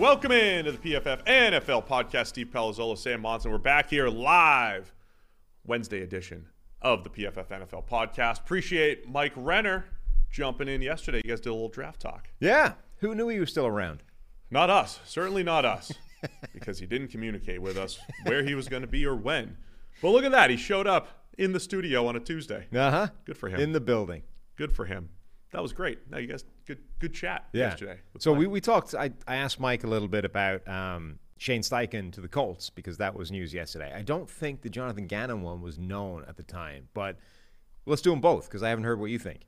Welcome in to the PFF NFL podcast. Steve Palazzolo, Sam Monson. We're back here live, Wednesday edition of the PFF NFL podcast. Appreciate Mike Renner jumping in yesterday. You guys did a little draft talk. Yeah. Who knew he was still around? Not us. Certainly not us. because he didn't communicate with us where he was going to be or when. But look at that. He showed up in the studio on a Tuesday. Uh huh. Good for him. In the building. Good for him. That was great. Now you guys good good chat Yeah. yesterday. So Mike. we, we talked. I, I asked Mike a little bit about um, Shane Steichen to the Colts because that was news yesterday. I don't think the Jonathan Gannon one was known at the time, but let's do them both because I haven't heard what you think.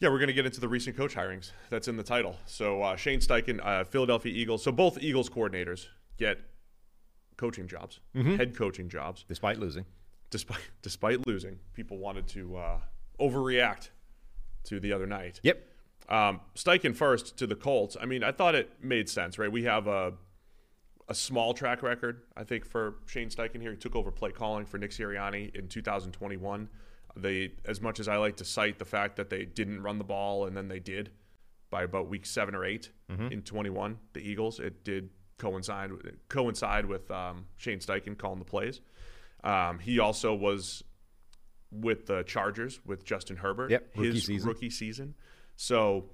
Yeah, we're going to get into the recent coach hirings. That's in the title. So uh, Shane Steichen, uh, Philadelphia Eagles. So both Eagles coordinators get coaching jobs, head coaching jobs, Despite losing. despite despite losing. People wanted to uh, overreact to the other night. Yep. Um, Steichen first to the Colts. I mean, I thought it made sense, right? We have a a small track record, I think, for Shane Steichen here. He took over play calling for Nick Sirianni in 2021. They, as much as I like to cite the fact that they didn't run the ball and then they did by about week seven or 8 in 21, the Eagles, it did coincide coincide with um, Shane Steichen calling the plays. Um, he also was with the Chargers with Justin Herbert. Yep, rookie his season. rookie season. So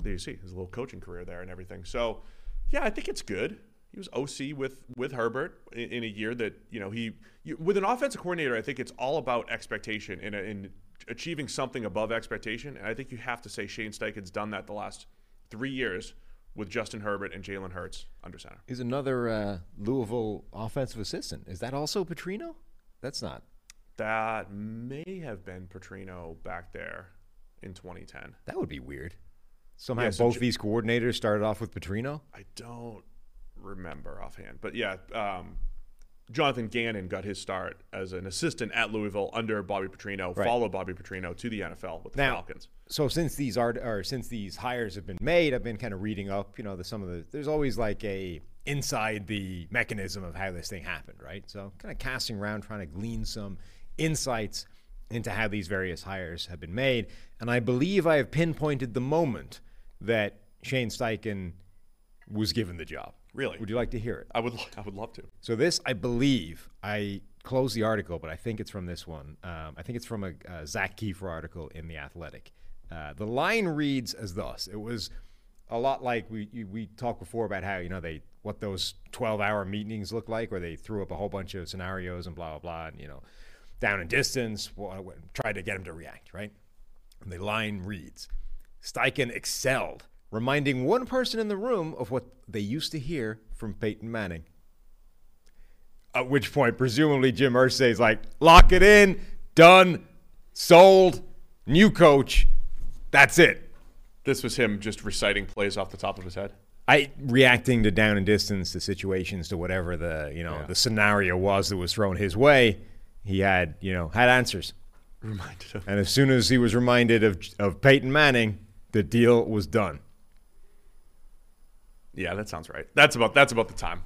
there you see his little coaching career there and everything. So yeah, I think it's good. He was OC with with Herbert in, in a year that you know he you, with an offensive coordinator. I think it's all about expectation and in achieving something above expectation. And I think you have to say Shane Steichen's done that the last three years with Justin Herbert and Jalen Hurts under center. Is another uh, Louisville offensive assistant. Is that also Petrino? That's not. That may have been Petrino back there in 2010. That would be weird. Somehow Yeah, so both J- these coordinators started off with Petrino. I don't remember offhand, but yeah, um, Jonathan Gannon got his start as an assistant at Louisville under Bobby Petrino, Right. followed Bobby Petrino to the NFL with the Now- Falcons. So since these are or since these hires have been made, I've been kind of reading up. You know, the, some of the there's always like a inside the mechanism of how this thing happened, right? So kind of casting around, trying to glean some insights into how these various hires have been made, and I believe I have pinpointed the moment that Shane Steichen was given the job. Really? Would you like to hear it? I would, I would love to. So this, I believe, I closed the article, but I think it's from this one. Um, I think it's from a, a Zak Keefer article in the Athletic. Uh, the line reads as thus: It was a lot like we you- we talked before about how you know they what those twelve-hour meetings look like, where they threw up a whole bunch of scenarios and blah blah blah, and you know, down and distance, tried to get him to react, right? And the line reads Steichen excelled, reminding one person in the room of what they used to hear from Peyton Manning. At which point, presumably, Jim Irsay is like, lock it in, done, sold, new coach. That's it. This was him just reciting plays off the top of his head. I reacting to down and distance, to situations, to whatever the you know Yeah. the scenario was that was thrown his way. He had you know had answers, Reminded of. and as soon as he was reminded of of Peyton Manning, the deal was done. Yeah, that sounds right. That's about that's about the time.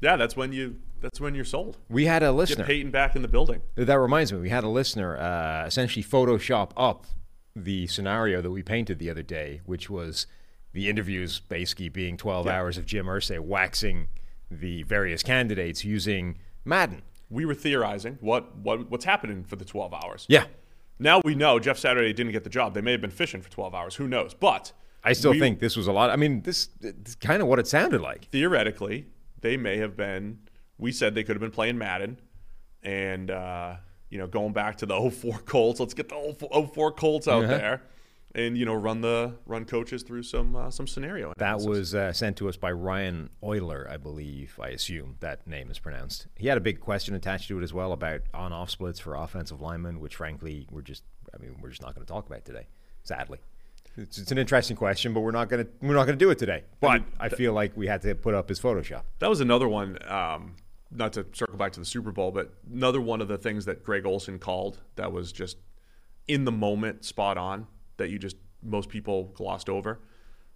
Yeah, that's when you that's when you're sold. We had a Get listener. Peyton back in the building. That reminds me, we had a listener uh, essentially Photoshop up the scenario that we painted the other day, which was the interviews basically being 12 Yeah. hours of Jim Irsay waxing the various candidates using Madden. We were theorizing what, what what's happening for the 12 hours. Yeah. Now we know Jeff Saturday didn't get the job. They may have been fishing for 12 hours. Who knows? But I still we- think this was a lot. I mean, this is kind of what it sounded like. theoretically, they may have been. We said they could have been playing Madden, and uh, you know, going back to the 04 Colts. Let's get the 04 04 Colts out Uh-huh. there, and you know, run the run coaches through some uh, some scenario. That was uh, sent to us by Ryan Euler, I believe. I assume that name is pronounced. He had a big question attached to it as well about on-off splits for offensive linemen, which frankly we're just, I mean, we're just not going to talk about today, sadly. It's, it's an interesting question, but we're not gonna we're not gonna do it today. But I feel like we had to put up his Photoshop. That was another one. Um, not to circle back to the Super Bowl, but another one of the things that Greg Olsen called that was just in the moment, spot on. That you just most people glossed over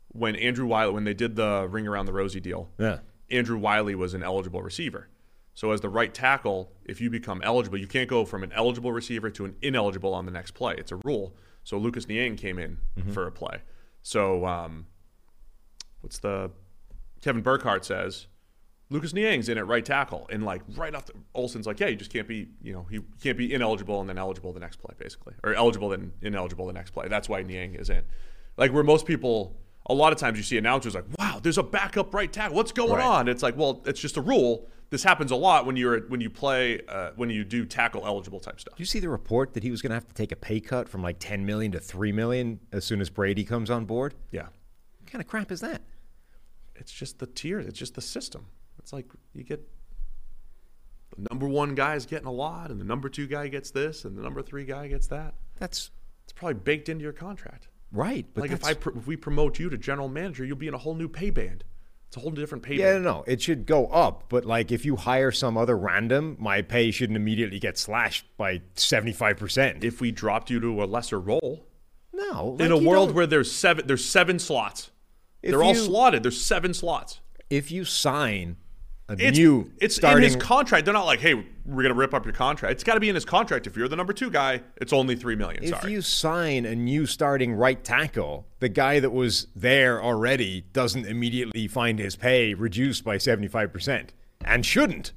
when Andrew Wylie when they did the ring around the rosy deal. Yeah. Andrew Wylie was an eligible receiver. So as the right tackle, if you become eligible, you can't go from an eligible receiver to an ineligible on the next play. It's a rule. So Lucas Niang came in for a play. So um, what's the Kevin Burkhardt says Lucas Niang's in at right tackle, and like right off the Olsen's like, yeah, you just can't be, you know, he can't be ineligible and then eligible the next play, basically, or eligible then ineligible the next play. That's why Niang is in. Like where most people, a lot of times you see announcers like, wow, there's a backup right tackle. What's going Right. on? It's like, well, it's just a rule. This happens a lot when you're when you play uh, when you do tackle eligible type stuff. Did you see the report that he was going to have to take a pay cut from like 10 million to 3 million as soon as Brady comes on board? Yeah, What kind of crap is that? it's just the tiers. It's just the system. It's like you get the number one guy is getting a lot, and the number two guy gets this, and the number three guy gets that. That's It's probably baked into your contract. right. But like if I pr- if we promote you to general manager, you'll be in a whole new pay band. It's a whole different pay Yeah, band. no, no, it should go up. But like, if you hire some other random, my pay shouldn't immediately get slashed by seventy five percent. If we dropped you to a lesser role No, in a world don't- where there's seven, there's seven slots. If They're all slotted. There's seven slots. if you sign a It's new it's starting, in his contract. They're not like, hey, we're gonna rip up your contract. It's got to be in his contract. If you're the number two guy, it's only three million. if Sorry. you sign a new starting right tackle, the guy that was there already doesn't immediately find his pay reduced by seventy five percent, and shouldn't.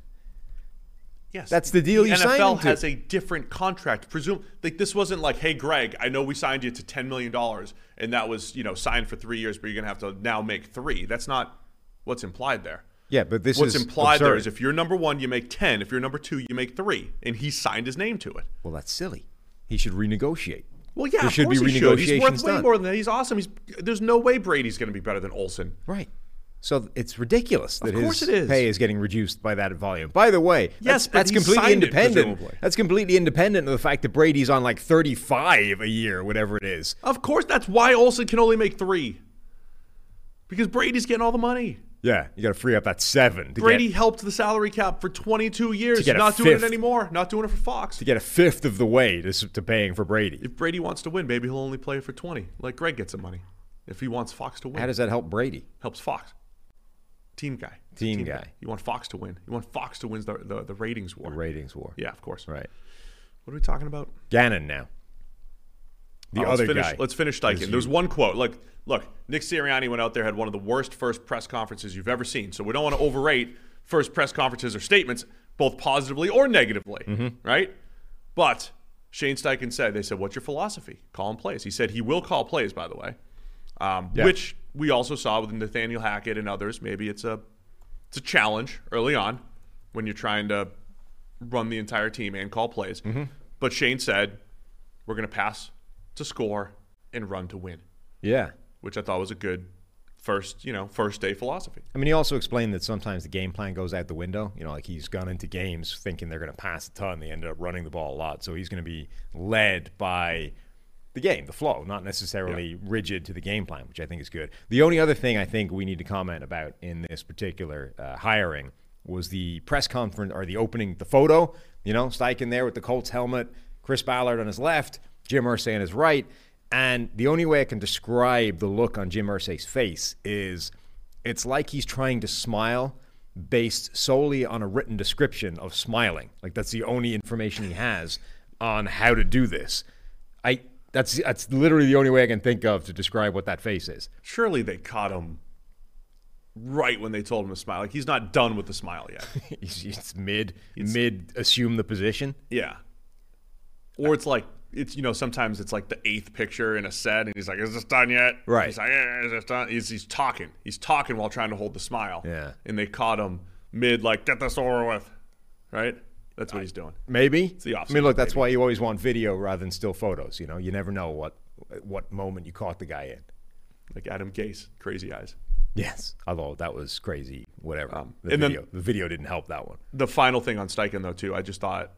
Yes, That's the deal The you signed NFL to. has a different contract. Presume like this wasn't like, hey, Greg, I know we signed you to ten million dollars, and that was you know signed for three years, but you're gonna have to now make three. That's not what's implied there. Yeah, but this is. what's implied there absurd. is if you're number one, you make ten. If you're number two, you make three, and he signed his name to it. Well, that's silly. He should renegotiate. Well, yeah, there of should be course he should. He's worth way more than that. He's awesome. He's there's no way Brady's gonna be better than Olsen. Right. So it's ridiculous that Of course his it is. pay is getting reduced by that volume. By the way, Yes, that's, but that's completely signed it, independent. that's completely independent of the fact that Brady's on like 35 a year, whatever it is. Of course, that's why Olsen can only make three. Because Brady's getting all the money. Yeah, you got to free up that seven to Brady get helped the salary cap for 22 years. get a not doing it anymore. Not doing it for Fox. to get a fifth of the way to, to paying for Brady. If Brady wants to win, maybe he'll only play for 20. Like Greg gets some money. If he wants Fox to win, How does that help Brady? helps Fox. Team guy. Team guy. You want Fox to win. You want Fox to win the, the, the ratings war. The ratings war. Yeah, of course. Right. What are we talking about? Gannon now. The Oh, other let's finish, guy. Let's finish Steichen. There's one quote. Look, look. Nick Sirianni went out there, had one of the worst first press conferences you've ever seen. So we don't want to overrate first press conferences or statements, both positively or negatively, Mm-hmm. right? But Shane Steichen said, they said, "What's your philosophy? Calling plays." He said he will call plays, by the way, um, Yeah. which we also saw with Nathaniel Hackett and others. Maybe it's a it's a challenge early on when you're trying to run the entire team and call plays. Mm-hmm. But Shane said, "We're going to pass to score and run to win," yeah. which I thought was a good first, you know, first day philosophy. I mean, he also explained that sometimes the game plan goes out the window. You know, like he's gone into games thinking they're going to pass a ton. They ended up running the ball a lot. So he's going to be led by the game, the flow, not necessarily rigid to the game plan, which I think is good. The only other thing I think we need to comment about in this particular uh, hiring was the press conference or the opening, the photo. You know, Steichen there with the Colts helmet, Chris Ballard on his left, Jim Irsay on his right. And the only way I can describe the look on Jim Irsay's face is it's like he's trying to smile based solely on a written description of smiling. Like that's the only information he has on how to do this. I that's that's literally the only way I can think of to describe what that face is. Surely they caught him right when they told him to smile. Like he's not done with the smile yet. He's, he's mid mid assume the position. yeah. Or it's like it's you know sometimes it's like the eighth picture in a set and he's like is this done yet Right. he's like "Eh, is this done he's, he's talking he's talking while trying to hold the smile Yeah. and they caught him mid like get this over with right that's what he's doing Maybe. the I mean, look, that's maybe. why you always want video rather than still photos. You know, you never know what what moment you caught the guy in. like Adam Gase crazy eyes Yes, although that was crazy. Whatever. Um, the and then- video, the video didn't help that one. the final thing on Steichen though too, I just thought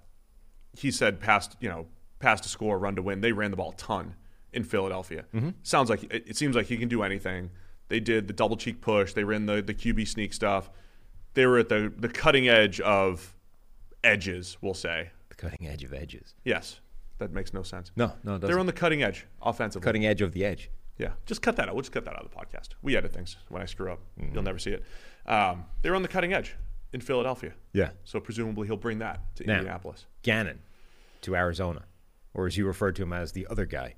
he said past you know pass to score, run to win. They ran the ball a ton, in Philadelphia. Mm-hmm. Sounds like it, it seems like he can do anything. They did the double cheek push. They ran the the QB sneak stuff. They were at the the cutting edge of edges. We'll say The cutting edge of edges. yes. That makes no sense. No, no, it. They're on the cutting edge offensively. cutting edge of the edge. Yeah, just cut that out. We'll just cut that out of the podcast. We edit things when I screw up. Mm-hmm. You'll never see it. Um, they're on the cutting edge in Philadelphia. Yeah. So presumably he'll bring that to Now- Indianapolis. Gannon to Arizona, or as you referred to him as the other guy.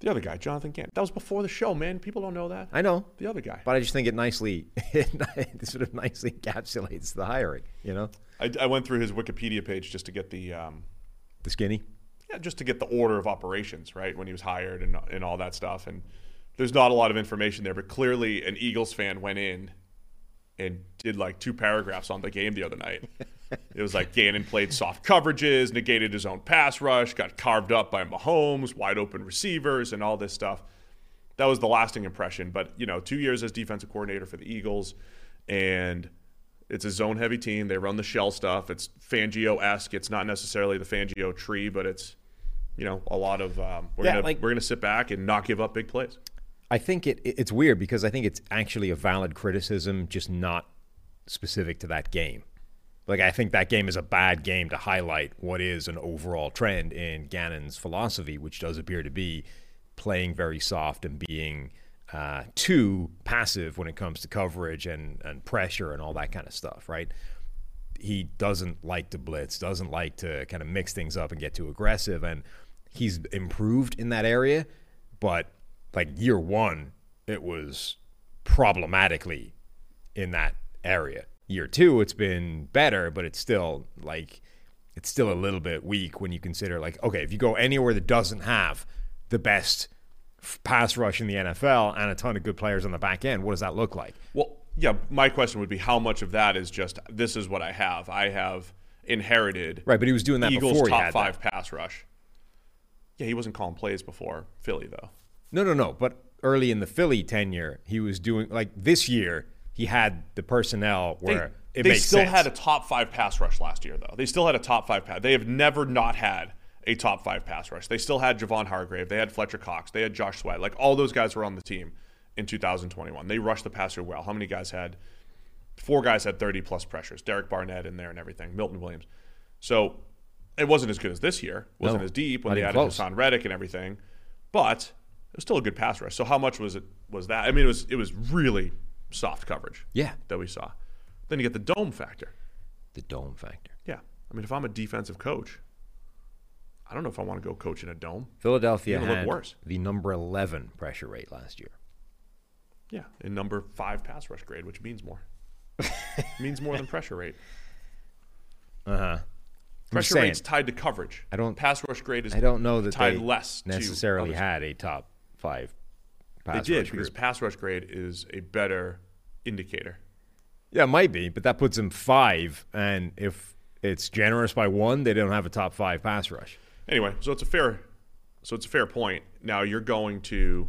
The other guy, Jonathan Gant. That was before the show, man. People don't know that. I know, The other guy. but I just think it nicely, it sort of nicely encapsulates the hiring. You know, I, I went through his Wikipedia page just to get the um, the skinny. yeah, just to get the order of operations, right? When he was hired and and all that stuff. And there's not a lot of information there, but clearly an Eagles fan went in and did like two paragraphs on the game the other night. it was like Gannon played soft coverages, negated his own pass rush, got carved up by Mahomes, wide open receivers, and all this stuff. That was the lasting impression. But you know, two years as defensive coordinator for the Eagles, and it's a zone heavy team. They run the shell stuff. It's Fangio esque. It's not necessarily the Fangio tree, but it's you know a lot of um, we're Yeah, gonna like- we're gonna sit back and not give up big plays. I think it- it's weird because I think it's actually a valid criticism, just not specific to that game. Like I think that game is a bad game to highlight what is an overall trend in Gannon's philosophy, which does appear to be playing very soft and being uh, too passive when it comes to coverage and, and pressure and all that kind of stuff, right? he doesn't like to blitz, doesn't like to kind of mix things up and get too aggressive. And he's improved in that area, but like year one, it was problematically in that area. Year two, it's been better, but it's still like it's still a little bit weak when you consider like okay, if you go anywhere that doesn't have the best pass rush in the NFL and a ton of good players on the back end, what does that look like? Well, yeah, my question would be how much of that is just this is what I have. I have inherited Right, but he was doing that Eagles before he top five that. pass rush. Yeah, he wasn't calling plays before Philly though. No, no, no. But early in the Philly tenure, he was doing like this year. He had the personnel They, where it they makes still sense. had a top five pass rush last year though. They still had a top five pass. They have never not had a top five pass rush. They still had Javon Hargrave. They had Fletcher Cox. They had Josh Sweat. Like all those guys were on the team in 2021. They rushed the passer well. How many guys had? Four guys had 30 plus pressures. Derek Barnett in there and everything. Milton Williams. So it wasn't as good as this year. It wasn't No, as deep when they added close. Haason Reddick and everything. But it was still a good pass rush. So how much was it? Was that? I mean, it was it was really soft coverage. Yeah. that we saw. Then you get the dome factor. the dome factor. Yeah, I mean, if I'm a defensive coach, I don't know if I want to go coach in a dome. Philadelphia had worse. the number 11 pressure rate last year. Yeah, in number five pass rush grade, which means more. means more than pressure rate. Uh huh. Pressure rate's tied to coverage. I don't- Pass rush grade is I don't know that tied they less necessarily had a top five. They did because group. pass rush grade is a better indicator. Yeah, it might be, but that puts them five. And if it's generous by one, they don't have a top five pass rush. Anyway, so it's a fair, so it's a fair point. Now you're going to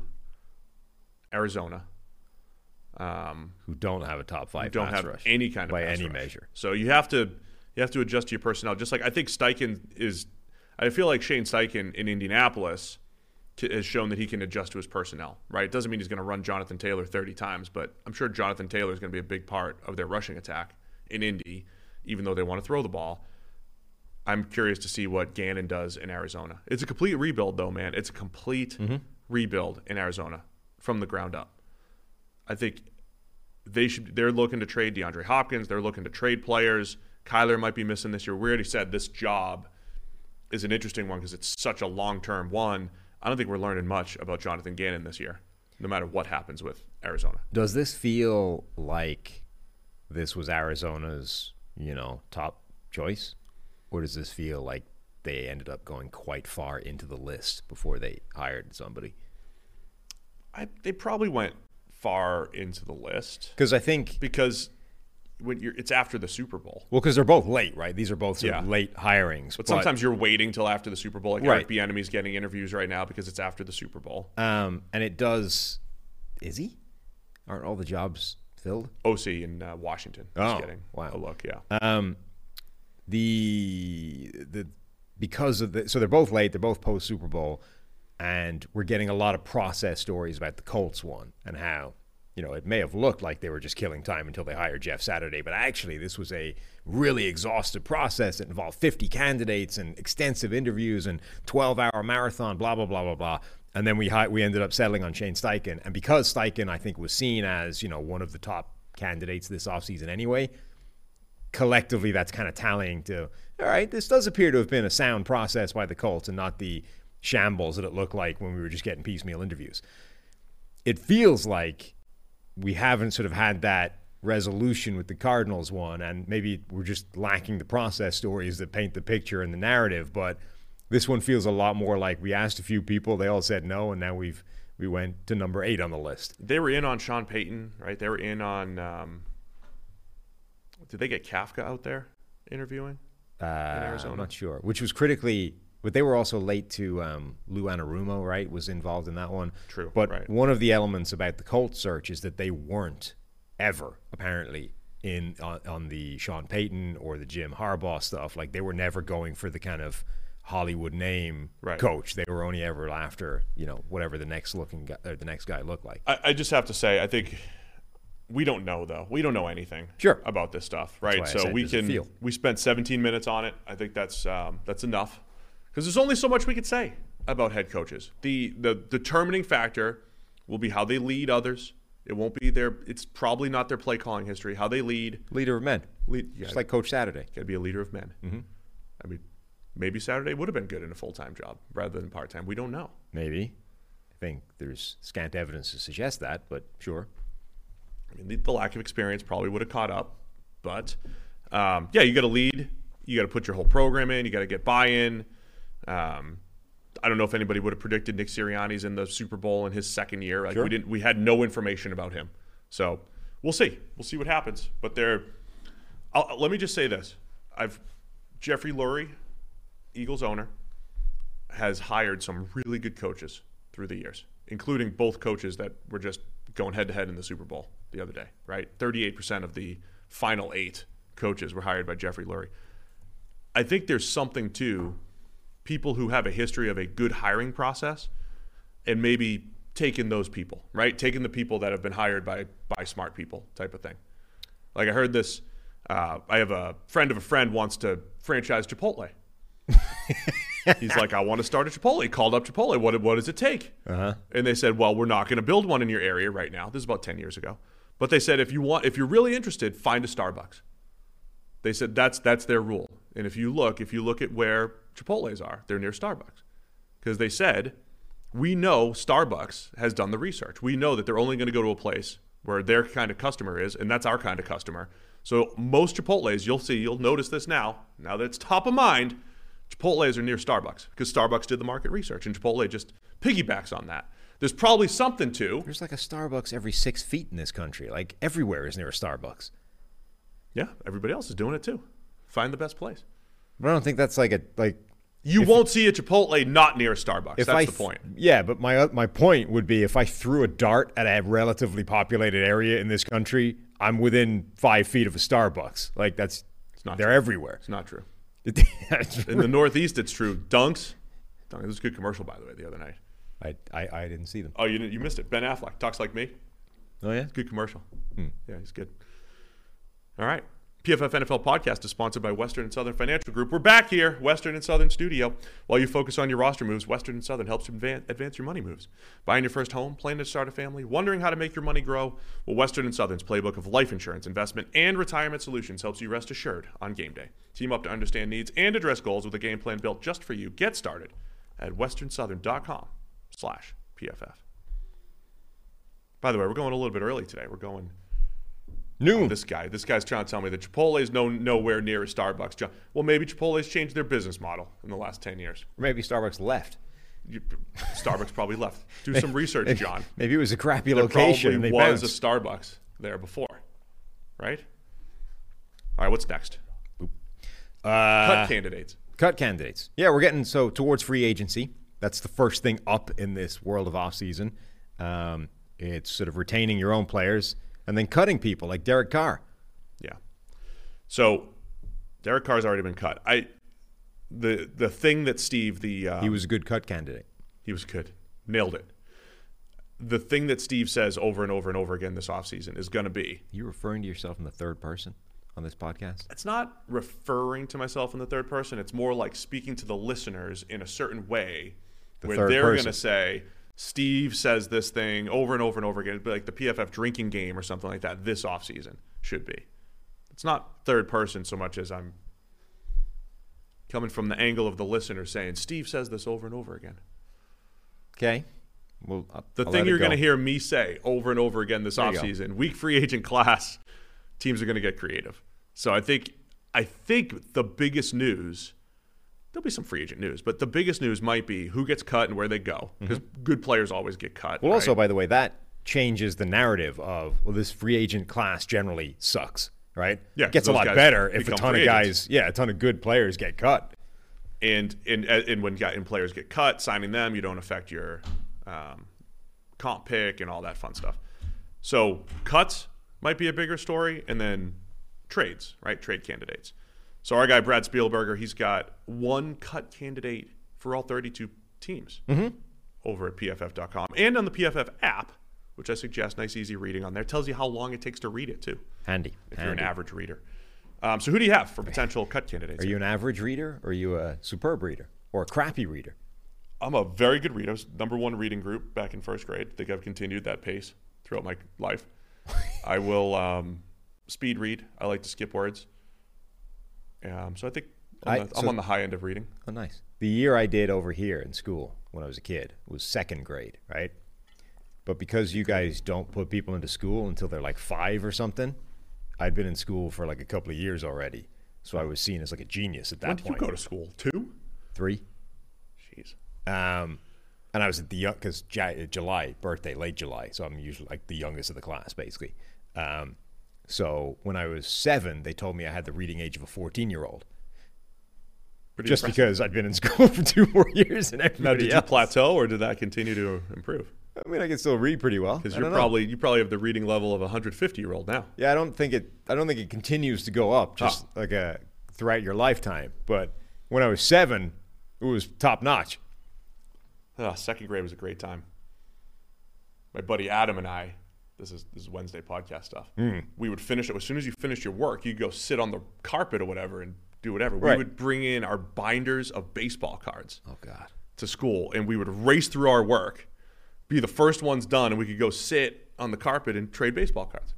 Arizona. Um, Who don't have a top five? don't pass have rush any kind of by pass any rush. measure. So you have to you have to adjust your personnel. Just like I think Steichen is, I feel like Shane Steichen in Indianapolis to, has shown that he can adjust to his personnel. Right? It doesn't mean he's going to run Jonathan Taylor 30 times, but I'm sure Jonathan Taylor is going to be a big part of their rushing attack in Indy, even though they want to throw the ball. I'm curious to see what Gannon does in Arizona. It's a complete rebuild, though, man. It's a complete mm-hmm. rebuild in Arizona from the ground up. I think they should. They're looking to trade DeAndre Hopkins. They're looking to trade players. Kyler might be missing this year. We already said this job is an interesting one because it's such a long-term one. I don't think we're learning much about Jonathan Gannon this year, no matter what happens with Arizona. Does this feel like this was Arizona's, you know, top choice, or does this feel like they ended up going quite far into the list before they hired somebody? I, they probably went far into the list Because I think, because when you're, it's after the Super Bowl. well, because they're both late, right? These are both sort of Yeah. late hirings. But sometimes you're waiting till after the Super Bowl. Like Right. Eric Bieniemy's getting interviews right now because it's after the Super Bowl. um, and it does. Is he? Aren't all the jobs filled? OC in uh, Washington Oh, getting wow. a look. Yeah. Um, the the because of the so they're both late. They're both post Super Bowl. and we're getting a lot of process stories about the Colts one and how you know it may have looked like they were just killing time until they hired Jeff Saturday, but actually this was a really exhaustive process. That involved 50 candidates and extensive interviews and 12-hour marathon, blah blah blah blah blah. And then we we ended up settling on Shane Steichen, and because Steichen I think was seen as you know one of the top candidates this offseason anyway, collectively that's kind of tallying to all right this does appear to have been a sound process by the colts and not the shambles that it looked like when we were just getting piecemeal interviews. It feels like we haven't sort of had that resolution with the cardinals one and maybe we're just lacking the process stories that paint the picture and the narrative but this one feels a lot more like we asked a few people they all said no and now we've we went to number eight on the list They were in on Sean Payton, right? They were in on. Um, did they get Kafka out there interviewing? uh, in Arizona? I'm not sure. Which was critically, but they were also late to um, Lou Anarumo, right? Was involved in that one. True, But right. one of the elements about the Colts search is that they weren't ever apparently in on, on the Sean Payton or the Jim Harbaugh stuff. Like they were never going for the kind of Hollywood name Right. coach. They were only ever after you know whatever the next looking guy, or the next guy looked like. I, I just have to say, I think we don't know though. We don't know anything Sure. about this stuff, right? So we can we spent 17 minutes on it. I think that's um, that's enough because there's only so much we could say about head coaches. The the determining factor will be how they lead others. It won't be their. It's probably not their play calling history. How they lead. Leader of men, lead just like Coach Saturday. got to be a leader of men. Mm-hmm. I mean, maybe Saturday would have been good in a full time job rather than part time. We don't know. Maybe. I think there's scant evidence to suggest that, but sure. I mean, the, the lack of experience probably would have caught up, but um, yeah, you got to lead. You got to put your whole program in. You got to get buy-in. Um, I don't know if anybody would have predicted Nick Sirianni's in the Super Bowl in his second year. Like Sure. we didn't. We had no information about him, so we'll see. We'll see what happens. But there, let me just say this: I've Jeffrey Lurie, Eagles owner, has hired some really good coaches through the years, including both coaches that were just going head to head in the Super Bowl the other day, right? 38% of the final eight coaches were hired by Jeffrey Lurie. I think there's something to people who have a history of a good hiring process and maybe taking those people, right? Taking the people that have been hired by by smart people type of thing. Like I heard this uh, I have a friend of a friend wants to franchise Chipotle. He's like, I want to start a Chipotle. He called up Chipotle. What, what does it take? Uh-huh. And they said, Well, we're not going to build one in your area right now. This is about ten years ago. But they said, if you want, if you're really interested, find a Starbucks. They said that's that's their rule. And if you look, if you look at where Chipotle's are, they're near Starbucks, because they said, we know Starbucks has done the research. We know that they're only going to go to a place where their kind of customer is, and that's our kind of customer. So most Chipotle's, you'll see, you'll notice this now. Now that it's top of mind, Chipotle's are near Starbucks because Starbucks did the market research, and Chipotle just piggybacks on that. There's probably something to, There's like a Starbucks every six feet in this country. Like everywhere is near a Starbucks. yeah. Everybody else is doing it too. Find the best place. But I don't think that's like a like. You won't see a Chipotle not near a Starbucks. If That's I the point. Yeah, but my uh, my point would be if I threw a dart at a relatively populated area in this country, I'm within five feet of a Starbucks. Like that's not they're true. everywhere. It's not true. In the Northeast, it's true. Dunks. Dunks. This was a good commercial, by the way, the other night. I, I I didn't see them. Oh, you you missed it. Ben Affleck talks like me. Oh yeah. Good commercial. Yeah, he's good. All right. PFF NFL podcast is sponsored by Western and Southern Financial Group. We're back here, Western and Southern Studio. While you focus on your roster moves, Western and Southern helps you advance your money moves. Buying your first home, planning to start a family, wondering how to make your money grow? Well, Western and Southern's playbook of life insurance, investment, and retirement solutions helps you rest assured on game day. Team up to understand needs and address goals with a game plan built just for you. Get started at westernsouthern.com slash PFF. By the way, we're going a little bit early today. We're going Noon. this guy. This guy's trying to tell me that Chipotle is no nowhere near a Starbucks. Well, maybe Chipotle's changed their business model in the last ten years. Or Maybe Starbucks left. You, Starbucks probably left. Do some research, John. Maybe it was a crappy There location. and probably was bounced. a Starbucks there before, right? All right, what's next? Uh, Cut candidates. Cut candidates. Yeah, we're getting so towards free agency. That's the first thing up in this world of offseason. Um, it's sort of retaining your own players and then cutting people like Derek Carr. Yeah. So Derek Carr's already been cut. I the the thing that Steve the uh, He was a good cut candidate. He was good. Nailed it. The thing that Steve says over and over and over again this offseason is going to be You referring to yourself in the third person on this podcast? it's not referring to myself in the third person. It's more like speaking to the listeners in a certain way The where they're going to say, Steve says this thing over and over and over again. It'd be like the PFF drinking game or something like that this offseason should be. It's not third person so much as I'm coming from the angle of the listener saying, Steve says this over and over again. Okay. Well, I'll- The I'll thing you're going to hear me say over and over again this There offseason, weak free agent class, teams are going to get creative. So I think I think the biggest news there'll be some free agent news, but the biggest news might be who gets cut and where they go because good players always get cut. Mm-hmm. Well, also, by the way, that changes the narrative of well, this free agent class generally sucks, right? Yeah, it gets a lot better if a ton of guys, agents. yeah, a ton of good players get cut. and and and when and players get cut, signing them, you don't affect your um, comp pick and all that fun stuff. So cuts might be a bigger story, and then trades, right? Trade candidates. So our guy Brad Spielberger, he's got one cut candidate for all 32 teams over at PFF.com and on the PFF app, which I suggest nice easy reading on there. Tells you how long it takes to read it too, Handy. if you're an average reader. Um, so who do you have for potential cut candidates? Are you an average reader or are you a superb reader or a crappy reader? I'm a very good reader. I was number one reading group back in first grade. I think I've continued that pace throughout my life. I will um, speed read. I like to skip words. Um, so I think I'm, I- the- I'm so- on the high end of reading. Oh, nice. The year I did over here in school when I was a kid was second grade, right? But because you guys don't put people into school until they're like five or something, I'd been in school for like a couple of years already. So I was seen as like a genius at that point. When did point. you go to school? Two? Three. Jeez. Um, and I was at the young because July birthday, late July, so I'm usually like the youngest of the class, basically. Um, so when I was seven, they told me I had the reading age of a 14 year old, Pretty just impressive. because I'd been in school for two more years Now, everybody did you plateau or did that continue to improve? I mean, I can still read pretty well. Because you're don't know. probably you probably have the reading level of a 150 year old now. yeah. I don't think it. I don't think it continues to go up just Ah. like a throughout your lifetime. But when I was seven, it was top notch. Ah, second grade was a great time. My buddy Adam and I, this is this is Wednesday podcast stuff. Hmm. We would finish it as soon as you finished your work. You go sit on the carpet or whatever and do whatever. We would bring in our binders of baseball cards Oh God. to school, and we would race through our work, be the first ones done, and we could go sit on the carpet and trade baseball cards.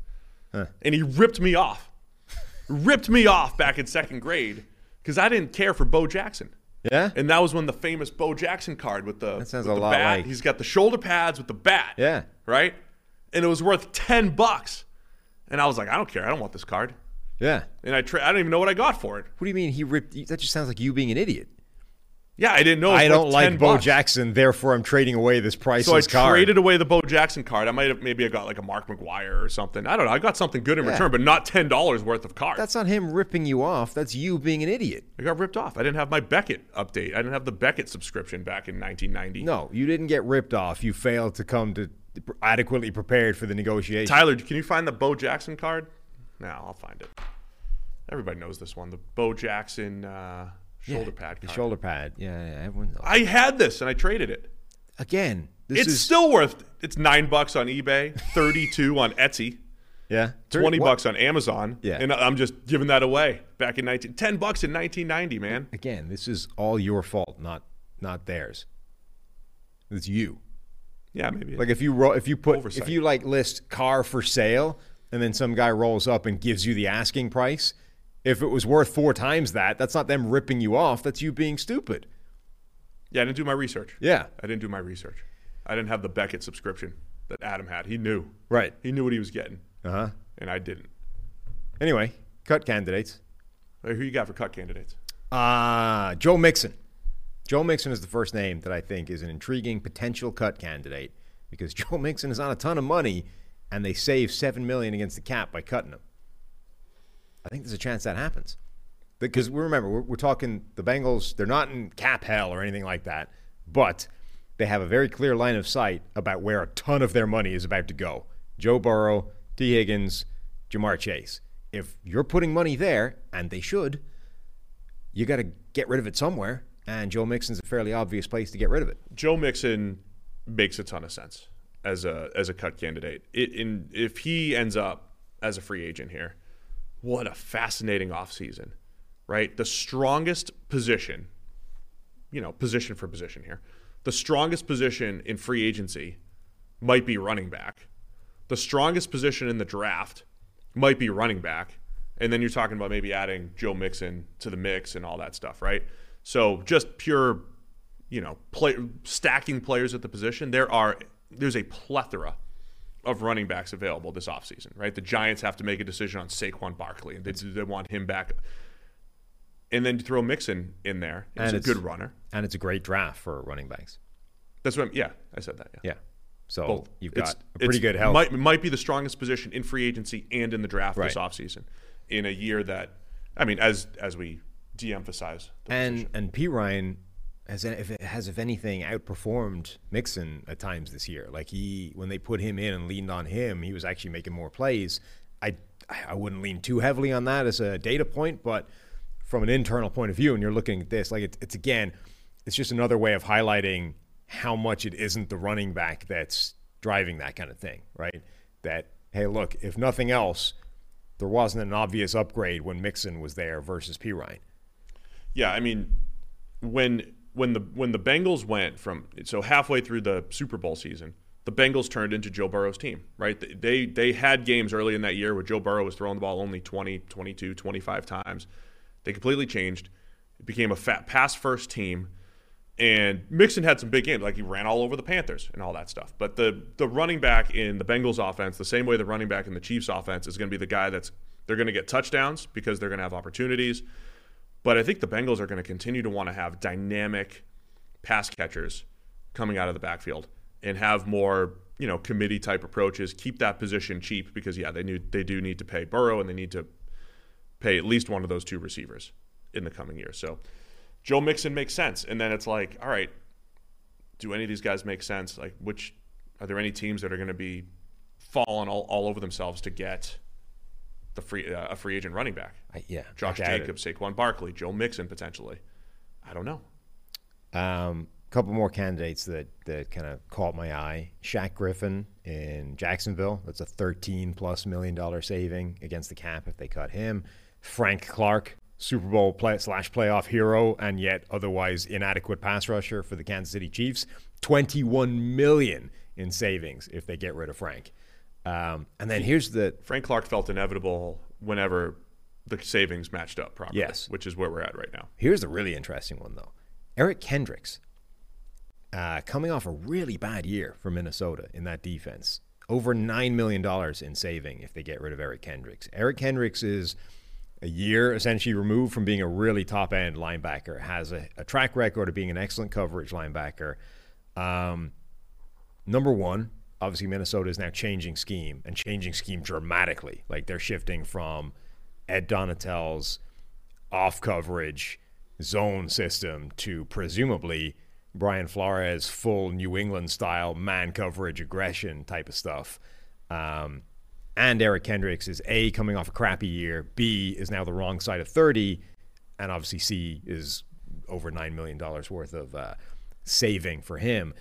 And he ripped me off, ripped me off back in second grade because I didn't care for Bo Jackson. Yeah. And that was when the famous Bo Jackson card with the, That sounds with a the lot bat. like- He's got the shoulder pads with the bat. Yeah. Right? And it was worth 10 bucks. And I was like, I don't care. I don't want this card. Yeah. And I tra- I don't even know what I got for it. What do you mean he ripped? That just sounds like you being an idiot. Yeah, I didn't know. I don't like 10 Bo bucks. Jackson, therefore I'm trading away this So I card. traded away the Bo Jackson card. I might have maybe I got like a Mark McGwire or something. I don't know. I got something good in Yeah. return, but not ten dollars worth of cards. That's not him ripping you off. That's you being an idiot. I got ripped off. I didn't have my Beckett update. I didn't have the Beckett subscription back in 1990. No, you didn't get ripped off. You failed to come to adequately prepared for the negotiation. Tyler, can you find the Bo Jackson card? No, I'll find it. Everybody knows this one. The Bo Jackson uh, shoulder pad The card. shoulder pad. Yeah, yeah everyone knows. I had this and I traded it. Again, this it's is still worth. It's nine bucks on eBay, thirty-two on Etsy, yeah twenty What- bucks on Amazon. Yeah. and I'm just giving that away. Back in nineteen, ten bucks in nineteen ninety, man. Again, this is all your fault, not not theirs. It's you. Yeah, maybe. Like if you ro- if you put Oversight. if you like list car for sale and then some guy rolls up and gives you the asking price, if it was worth four times that, that's not them ripping you off. That's you being stupid. yeah, I didn't do my research. Yeah. I didn't do my research. I didn't have the Beckett subscription that Adam had. He knew. Right. He knew what he was getting, Uh huh. and I didn't. Anyway, cut candidates. Hey, Who you got for cut candidates? Uh, Joe Mixon. Joe Mixon is the first name that I think is an intriguing potential cut candidate because Joe Mixon is on a ton of money and they save seven million against the cap by cutting him. I think there's a chance that happens because we remember we're, we're talking the Bengals. They're not in cap hell or anything like that, but they have a very clear line of sight about where a ton of their money is about to go. Joe Burrow, Tee Higgins, Ja'Marr Chase. If you're putting money there, and they should, you got to get rid of it somewhere. And Joe Mixon's a fairly obvious place to get rid of it. Joe Mixon makes a ton of sense as a as a cut candidate. It, in if he ends up as a free agent here, what a fascinating offseason, right? The strongest position, you know, position for position here. The strongest position in free agency might be running back. The strongest position in the draft might be running back. And then you're talking about maybe adding Joe Mixon to the mix and all that stuff, right? So just pure, you know, play, stacking players at the position. There are there's a plethora of running backs available this offseason, right? The Giants have to make a decision on Saquon Barkley, and they, they want him back. And then you throw Mixon in there. And, And it's a it's- good runner. And it's a great draft for running backs. That's what. I'm, yeah, I said that. Yeah. Yeah. So Both. you've It's- got a pretty it's- good health. Might might be the strongest position in free agency and in the draft this Right. offseason in a year that, I mean, as as we de-emphasize the and position. and Perine has if it has if anything outperformed Mixon at times this year. Like he when they put him in and leaned on him, he was actually making more plays. I I wouldn't lean too heavily on that as a data point, but from an internal point of view, and you're looking at this, like it's, it's again, it's just another way of highlighting how much it isn't the running back that's driving that kind of thing, right? That hey, look, if nothing else, there wasn't an obvious upgrade when Mixon was there versus Perine. Yeah, I mean, when when the when the Bengals went from so halfway through the Super Bowl season, the Bengals turned into Joe Burrow's team, right? They they had games early in that year where Joe Burrow was throwing the ball only 20, 22, 25 times. They completely changed. It became a fat pass first team. And Mixon had some big games, like he ran all over the Panthers and all that stuff. But the the running back in the Bengals offense, the same way the running back in the Chiefs offense is going to be the guy that's they're going to get touchdowns because they're going to have opportunities. But I think the Bengals are going to continue to want to have dynamic pass catchers coming out of the backfield and have more, you know, committee type approaches. Keep that position cheap because yeah, they need they do need to pay Burrow and they need to pay at least one of those two receivers in the coming years. So Joe Mixon makes sense. And then it's like, all right, do any of these guys make sense? Like which are there any teams that are going to be falling all, all over themselves to get the free uh, a free agent running back? I, yeah, Josh doubt it. Jacobs, Saquon Barkley, Joe Mixon potentially. I don't know. Um, a couple more candidates that, that kind of caught my eye. Shaq Griffin in Jacksonville. That's a 13 plus million dollar saving against the cap if they cut him. Frank Clark, Super Bowl play, slash playoff hero, and yet otherwise inadequate pass rusher for the Kansas City Chiefs. 21 million in savings if they get rid of Frank. Um, and then here's the Frank Clark felt inevitable whenever the savings matched up properly. Yes. Which is where we're at right now. Here's the really interesting one, though. Eric Kendricks, uh, coming off a really bad year for Minnesota in that defense. Over $9 million in saving if they get rid of Eric Kendricks. Eric Kendricks is a year essentially removed from being a really top end linebacker, has a, a track record of being an excellent coverage linebacker. Um, number one, obviously Minnesota is now changing scheme and changing scheme dramatically. Like they're shifting from Ed Donatell's off coverage zone system to presumably Brian Flores full New England style man coverage aggression type of stuff. Um, and Eric Kendricks is A, coming off a crappy year, B, is now the wrong side of 30, and obviously C is over $9 million worth of uh, saving for him.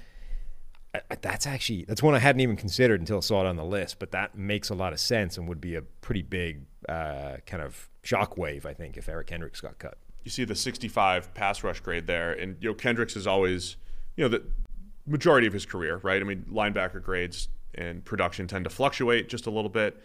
I- That's actually that's one I hadn't even considered until I saw it on the list, but that makes a lot of sense and would be a pretty big uh, kind of shockwave, I think, if Eric Kendricks got cut. You see the 65 pass rush grade there, and you know Kendricks is always, you know, the majority of his career, right? I mean, linebacker grades and production tend to fluctuate just a little bit,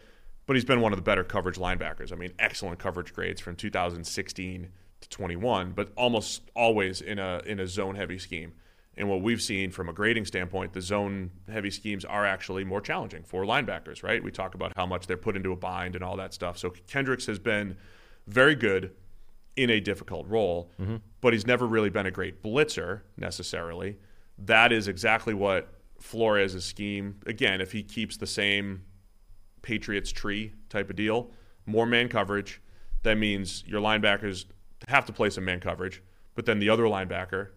but he's been one of the better coverage linebackers. I mean, excellent coverage grades from 2016 to 21, but almost always in a in a zone heavy scheme. And what we've seen from a grading standpoint, the zone heavy schemes are actually more challenging for linebackers, right? We talk about how much they're put into a bind and all that stuff. So Kendricks has been very good in a difficult role, mm-hmm. but he's never really been a great blitzer necessarily. That is exactly what Flores' scheme, again, if he keeps the same Patriots tree type of deal, more man coverage, that means your linebackers have to play some man coverage, but then the other linebacker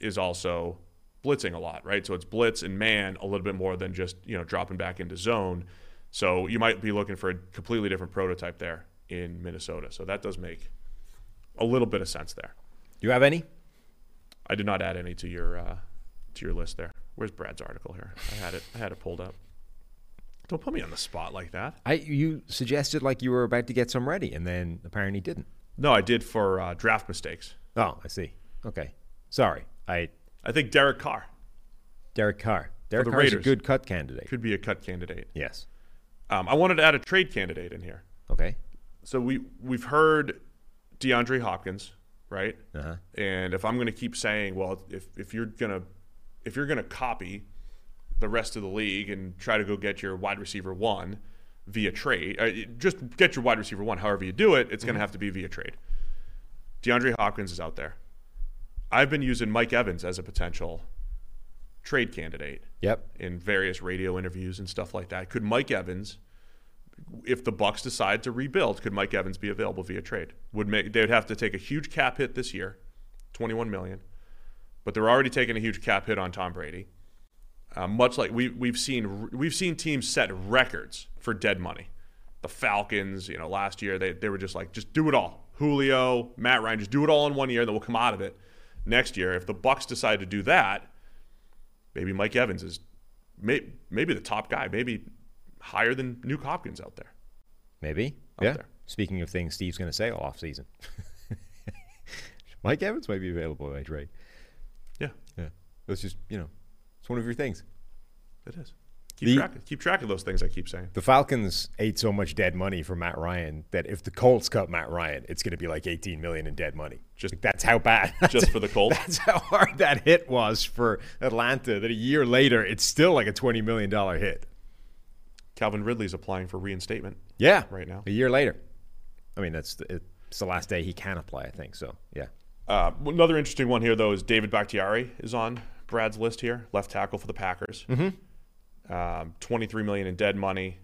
is also blitzing a lot, right? So it's blitz and man a little bit more than just, you know, dropping back into zone. So you might be looking for a completely different prototype there in Minnesota. So that does make a little bit of sense there. Do you have any? I did not add any to your uh, to your list there. Where's Brad's article here? I had it. I had it pulled up. Don't put me on the spot like that. I you suggested like you were about to get some ready, and then apparently didn't. No, I did for uh, draft mistakes. Oh, I see. Okay, sorry. I I think Derek Carr Derek Carr. Derek the Carr's a good cut candidate. could be a cut candidate. Yes. Um, I wanted to add a trade candidate in here. Okay. So we we've heard DeAndre Hopkins, right? Uh-huh. And if I'm going to keep saying, well, if if you're gonna if you're gonna copy the rest of the league and try to go get your wide receiver one via trade, uh, just get your wide receiver one. However you do it, it's going to have to be via trade. DeAndre Hopkins is out there. I've been using Mike Evans as a potential trade candidate Yep. in various radio interviews and stuff like that. Could Mike Evans, if the Bucks decide to rebuild, could Mike Evans be available via trade? Would make they would have to take a huge cap hit this year, twenty one million, but they're already taking a huge cap hit on Tom Brady. Uh, much like we we've seen we've seen teams set records for dead money. The Falcons, you know, last year they, they were just like, just do it all. Julio, Matt Ryan, just do it all in one year, and then we'll come out of it next year. If the Bucks decide to do that, maybe Mike Evans is may, maybe the top guy, maybe higher than Nuk Hopkins out there. Maybe. Up yeah. there. Speaking of things Steve's going to say all off season, Mike Evans might be available by trade. Yeah, Yeah. That's just you know, it's one of your things. it is. Keep The- track keep track of those things I keep saying. The Falcons ate so much dead money for Matt Ryan that if the Colts cut Matt Ryan, it's going to be like 18 million in dead money. Just- Like, that's how bad. Just for the Colts? That's how hard that hit was for Atlanta. That a year later, it's still like a 20 million dollar hit. Calvin Ridley's applying for reinstatement. Yeah, Right now. a year later. I mean, that's the, it's the last day he can apply. I think so. Yeah. Uh, another interesting one here, though, is David Bakhtiari is on Brad's list here, left tackle for the Packers. Mm-hmm. Um, Twenty-three million in dead money,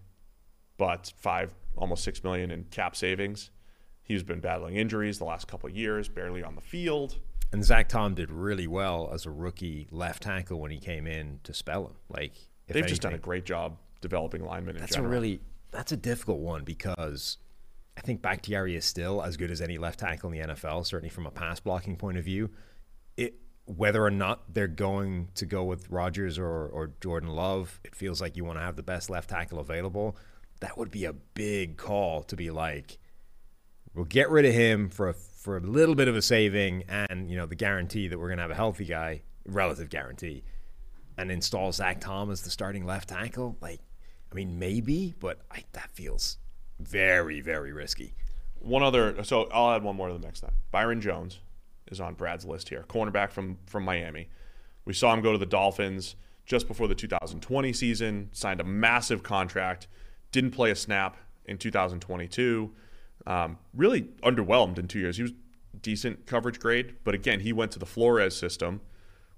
but five, almost six million in cap savings. He's been battling injuries the last couple of years, barely on the field. And Zach Tom did really well as a rookie left tackle when he came in to spell him. Like They've just done a great job developing linemen in That's a really that's a difficult one because I think Bakhtiari is still as good as any left tackle in the NFL, certainly from a pass blocking point of view. Whether or not they're going to go with Rodgers or, or Jordan Love, it feels like you want to have the best left tackle available. That would be a big call to be like, we'll get rid of him for a, for a little bit of a saving and you know the guarantee that we're going to have a healthy guy, relative guarantee, and install Zach Tom as the starting left tackle. Like, I mean, maybe, but I, that feels very, very risky. One other, so I'll add one more to the mix then. Byron Jones is on Brad's list here, cornerback from from Miami. We saw him go to the Dolphins just before the 2020 season, signed a massive contract, didn't play a snap in 2022. Um, really underwhelmed in two years. He was decent coverage grade, but again, he went to the Flores system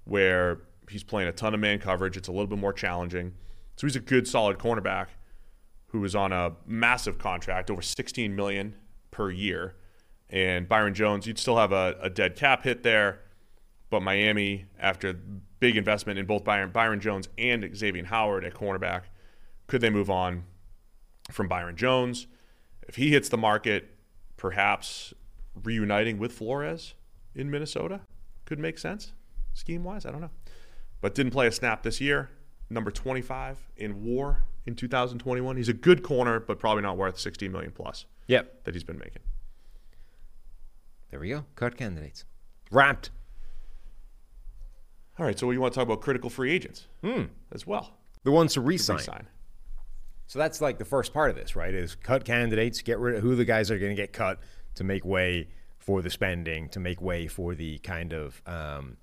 where he's playing a ton of man coverage. It's a little bit more challenging. So he's a good, solid cornerback who is on a massive contract, over 16 million per year. And Byron Jones, you'd still have a, a dead cap hit there, but Miami, after big investment in both Byron, Byron Jones and Xavier Howard at cornerback, could they move on from Byron Jones? If he hits the market, perhaps reuniting with Flores in Minnesota could make sense scheme wise. I don't know. But didn't play a snap this year. Number 25 in war in 2021. He's a good corner, but probably not worth 60 million plus Yep. that he's been making. There we go. Cut candidates. Wrapped. All right, so you want to talk about critical free agents Hmm. as well? The ones to resign. Resign. So that's like the first part of this, right? Is cut candidates, get rid of who the guys are going to get cut to make way for the spending, to make way for the kind of um,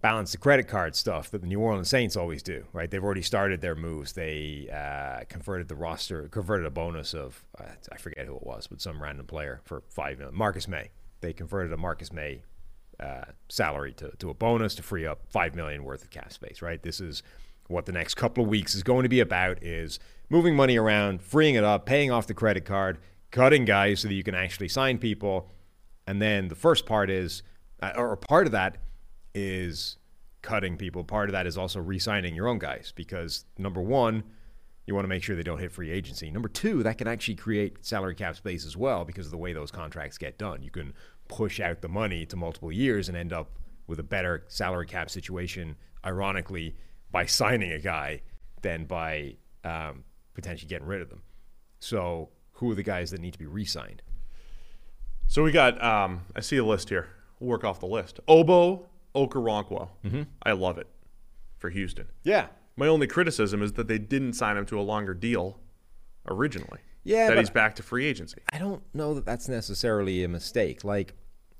balance the credit card stuff that the New Orleans Saints always do, right? They've already started their moves. They uh, converted the roster, converted a bonus of uh, I forget who it was, but some random player for five million. Marcus Maye. They converted a Marcus Maye uh, salary to, to a bonus to free up five million worth of cap space. Right. This is what the next couple of weeks is going to be about: is moving money around, freeing it up, paying off the credit card, cutting guys so that you can actually sign people, and then the first part is, uh, or part of that is cutting people. Part of that is also re-signing your own guys because number one, you want to make sure they don't hit free agency. Number two, that can actually create salary cap space as well because of the way those contracts get done. You can push out the money to multiple years and end up with a better salary cap situation, ironically, by signing a guy than by um, potentially getting rid of them. So, who are the guys that need to be re signed? So we got, um, I see a list here. We'll work off the list. Ogbo Okoronkwo. Mm-hmm. I love it for Houston. Yeah. My only criticism is that they didn't sign him to a longer deal originally. Yeah, That he's back to free agency. I don't know that that's necessarily a mistake. Like,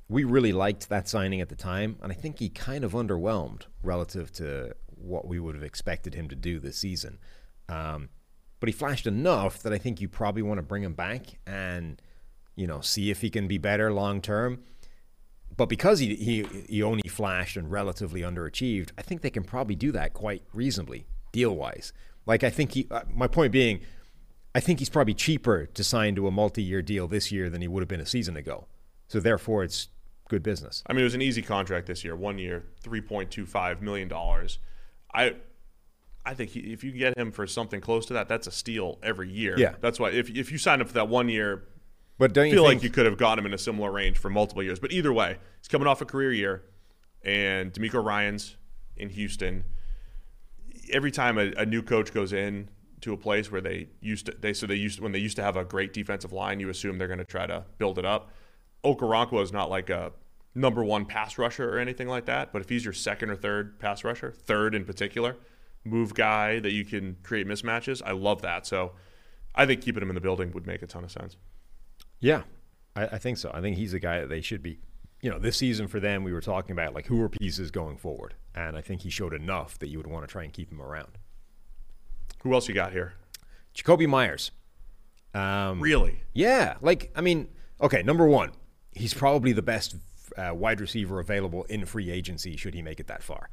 we really liked that signing at the time, and I think he kind of underwhelmed relative to what we would have expected him to do this season. Um, but he flashed enough that I think you probably want to bring him back and, you know, see if he can be better long term. But because he, he he only flashed and relatively underachieved, I think they can probably do that quite reasonably, deal wise. Like I think he, uh, my point being, I think he's probably cheaper to sign to a multi-year deal this year than he would have been a season ago. So therefore, it's good business. I mean, it was an easy contract this year. One year, three point two five million dollars. I, I think he, if you get him for something close to that, that's a steal every year. Yeah. that's why if if you sign up for that one year, But don't I you feel think like you could have gotten him in a similar range for multiple years. But either way, he's coming off a career year, and DeMeco Ryans in Houston. Every time a, a new coach goes in to a place where they used to, they so they used when they used to have a great defensive line, you assume they're going to try to build it up. Okoronkwo is not like a number one pass rusher or anything like that, but if he's your second or third pass rusher, third in particular, move guy that you can create mismatches, I love that. So I think keeping him in the building would make a ton of sense. Yeah, I, I think so. I think he's a guy that they should be. You know, this season for them, we were talking about like who are pieces going forward, and I think he showed enough that you would want to try and keep him around. Who else you got here? Jakobi Meyers. Um, Really? Yeah, like I mean, okay, number one, he's probably the best uh, wide receiver available in free agency should he make it that far.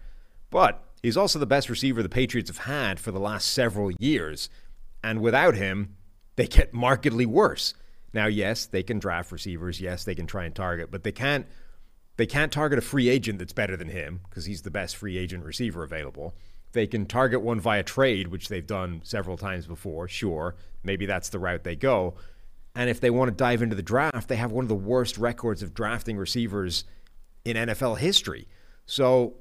But he's also the best receiver the Patriots have had for the last several years, and without him, they get markedly worse. Now, yes, they can draft receivers, yes, they can try and target, but they can't they can't target a free agent that's better than him because he's the best free agent receiver available. They can target one via trade, which they've done several times before. Sure, maybe that's the route they go. And if they want to dive into the draft, they have one of the worst records of drafting receivers in NFL history. So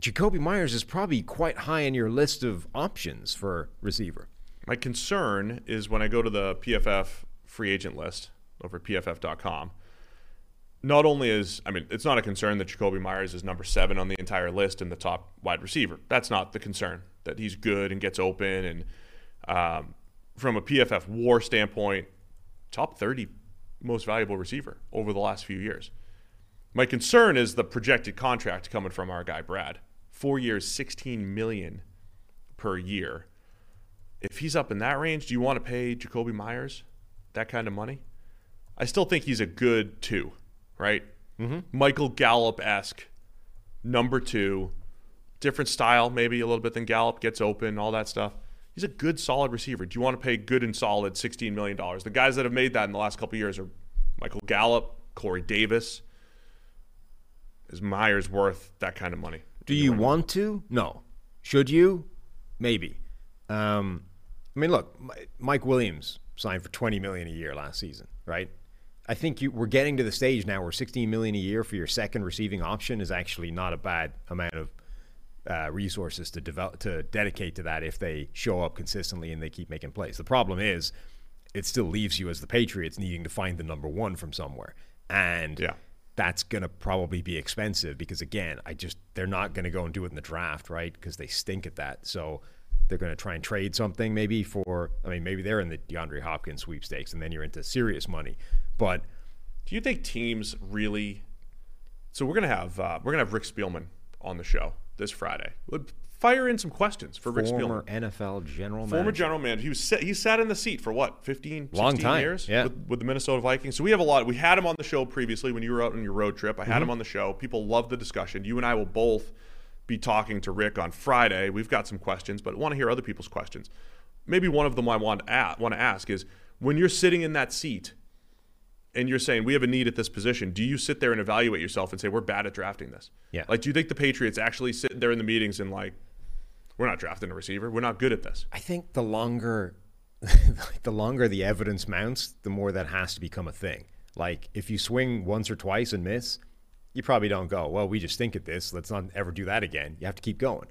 Jakobi Meyers is probably quite high in your list of options for receiver. My concern is when I go to the PFF free agent list over at pff.com. Not only is, I mean, it's not a concern that Jakobi Meyers is number seven on the entire list and the top wide receiver. That's not the concern. That he's good and gets open. And um, from a PFF war standpoint, top 30 most valuable receiver over the last few years. My concern is the projected contract coming from our guy Brad. Four years, 16 million per year. If he's up in that range, do you want to pay Jakobi Meyers that kind of money? I still think he's a good two, right? Mm-hmm. Michael Gallup esque, number two, different style maybe a little bit than Gallup, gets open, all that stuff. He's a good, solid receiver. Do you want to pay good and solid $16 million? The guys that have made that in the last couple of years are Michael Gallup, Corey Davis. Is Meyers worth that kind of money? Do you want to? No. Should you? Maybe. Um, I mean, look, Mike Williams signed for twenty million a year last season, right? I think you, we're getting to the stage now where sixteen million a year for your second receiving option is actually not a bad amount of uh, resources to develop to dedicate to that if they show up consistently and they keep making plays. The problem is, it still leaves you as the Patriots needing to find the number one from somewhere, and Yeah. that's going to probably be expensive because again, I just they're not going to go and do it in the draft, right? Because they stink at that. So they're going to try and trade something maybe for. I mean, maybe they're in the DeAndre Hopkins sweepstakes, and then you're into serious money. But Do you think teams really? So we're gonna have uh, we're gonna have Rick Spielman on the show this Friday. Would fire in some questions for Rick former Spielman, NFL general former manager. general manager. He was sat, he sat in the seat for what 15, 16 Long time, years yeah. with, with the Minnesota Vikings. So we have a lot. We had him on the show previously when you were out on your road trip. I had Mm-hmm. him on the show. People love the discussion. You and I will both be talking to Rick on Friday. We've got some questions, but want to hear other people's questions. Maybe one of them I want to ask, want to ask is when you're sitting in that seat and you're saying we have a need at this position, do you sit there and evaluate yourself and say we're bad at drafting this? Yeah. Like, do you think the Patriots actually sit there in the meetings and like, we're not drafting a receiver, we're not good at this? I think the longer, the longer the evidence mounts, the more that has to become a thing. Like if you swing once or twice and miss, you probably don't go, well, we just think at this. Let's not ever do that again. You have to keep going.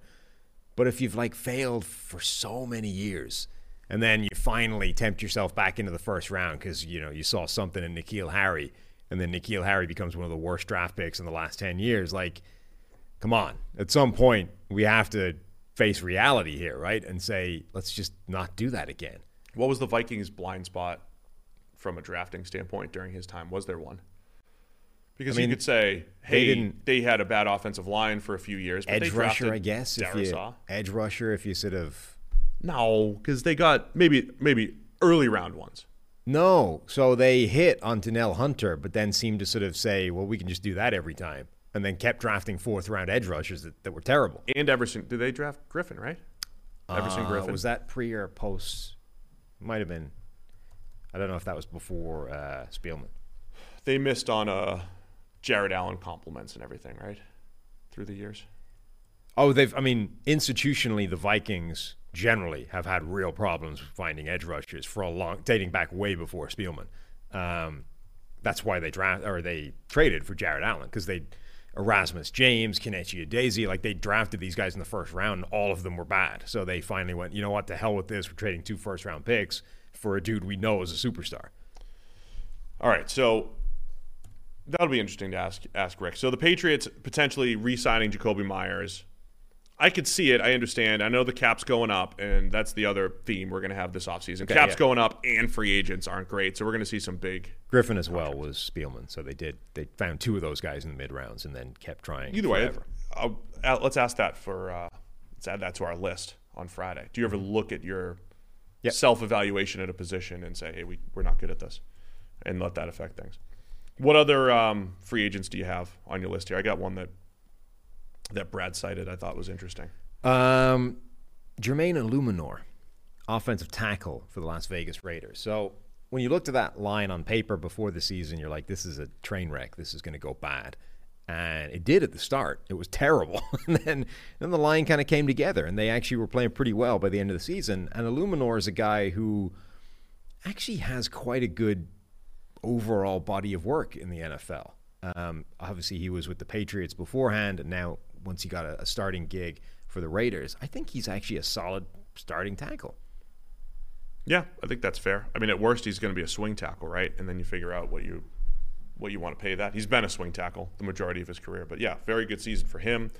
But if you've like failed for so many years, and then you finally tempt yourself back into the first round because you know you saw something in N'Keal Harry, and then N'Keal Harry becomes one of the worst draft picks in the last ten years. Like, come on, at some point we have to face reality here, right? And say, let's just not do that again. What was the Vikings' blind spot from a drafting standpoint during his time? Was there one? Because I mean, you could say, hey, didn't- they had a bad offensive line for a few years. But Edge rusher, I guess. If you, edge rusher, if you sort of No, because they got maybe maybe early round ones. No. So they hit on Danielle Hunter, but then seemed to sort of say, well, we can just do that every time. And then kept drafting fourth round edge rushers that, that were terrible. And Everson, did they draft Griffen, right? Everson Uh, Griffen. Was that pre or post? Might have been. I don't know if that was before uh, Spielman. They missed on uh, Jared Allen complements and everything, right? Through the years. Oh, they've, I mean, institutionally, the Vikings generally have had real problems finding edge rushers for a long, dating back way before Spielman. Um, that's why they draft or they traded for Jared Allen because they Erasmus James, Kenechi Udeze, like they drafted these guys in the first round, and all of them were bad. So they finally went, you know what, to hell with this. We're trading two first round picks for a dude we know is a superstar. All right, so that'll be interesting to ask ask Rick. So the Patriots potentially re-signing Jakobi Meyers. I could see it. I understand. I know the cap's going up, and that's the other theme we're going to have this offseason. Okay, cap's yeah. going up, and free agents aren't great, so we're going to see some big. Griffen as well was Spielman, so they did they found two of those guys in the mid rounds and then kept trying. Either way, forever. Uh, let's ask that for. Uh, let's add that to our list on Friday. Do you ever look at your Yep. self-evaluation at a position and say, "Hey, we we're not good at this," and let that affect things? What other um, free agents do you have on your list here? I got one that that Brad cited. I thought was interesting. Um, Jermaine Eluemunor, offensive tackle for the Las Vegas Raiders. So when you looked at that line on paper before the season, you're like, this is a train wreck. This is going to go bad. And it did at the start. It was terrible. and then, then the line kind of came together, and they actually were playing pretty well by the end of the season. And Eluemunor is a guy who actually has quite a good overall body of work in the NFL. Um, obviously, he was with the Patriots beforehand, and now once he got a, a starting gig for the Raiders, I think he's actually a solid starting tackle. Yeah, I think that's fair. I mean, at worst, he's going to be a swing tackle, right? And then you figure out what you what you want to pay that. He's been a swing tackle the majority of his career, but yeah, very good season for him.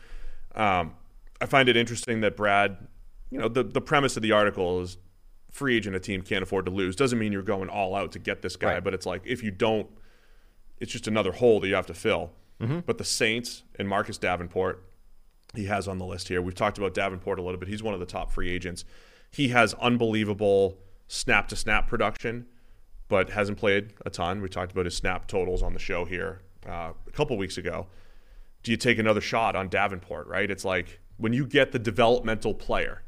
Um, I find it interesting that Brad, you know, the the premise of the article is free agent a team can't afford to lose. Doesn't mean you're going all out to get this guy, Right. but it's like if you don't, it's just another hole that you have to fill. But the Saints and Marcus Davenport, he has on the list here. We've talked about Davenport a little bit. He's one of the top free agents. He has unbelievable snap to snap production, but hasn't played a ton. We talked about his snap totals on the show here uh, a couple weeks ago. Do you take another shot on Davenport, right? It's like when you get the developmental player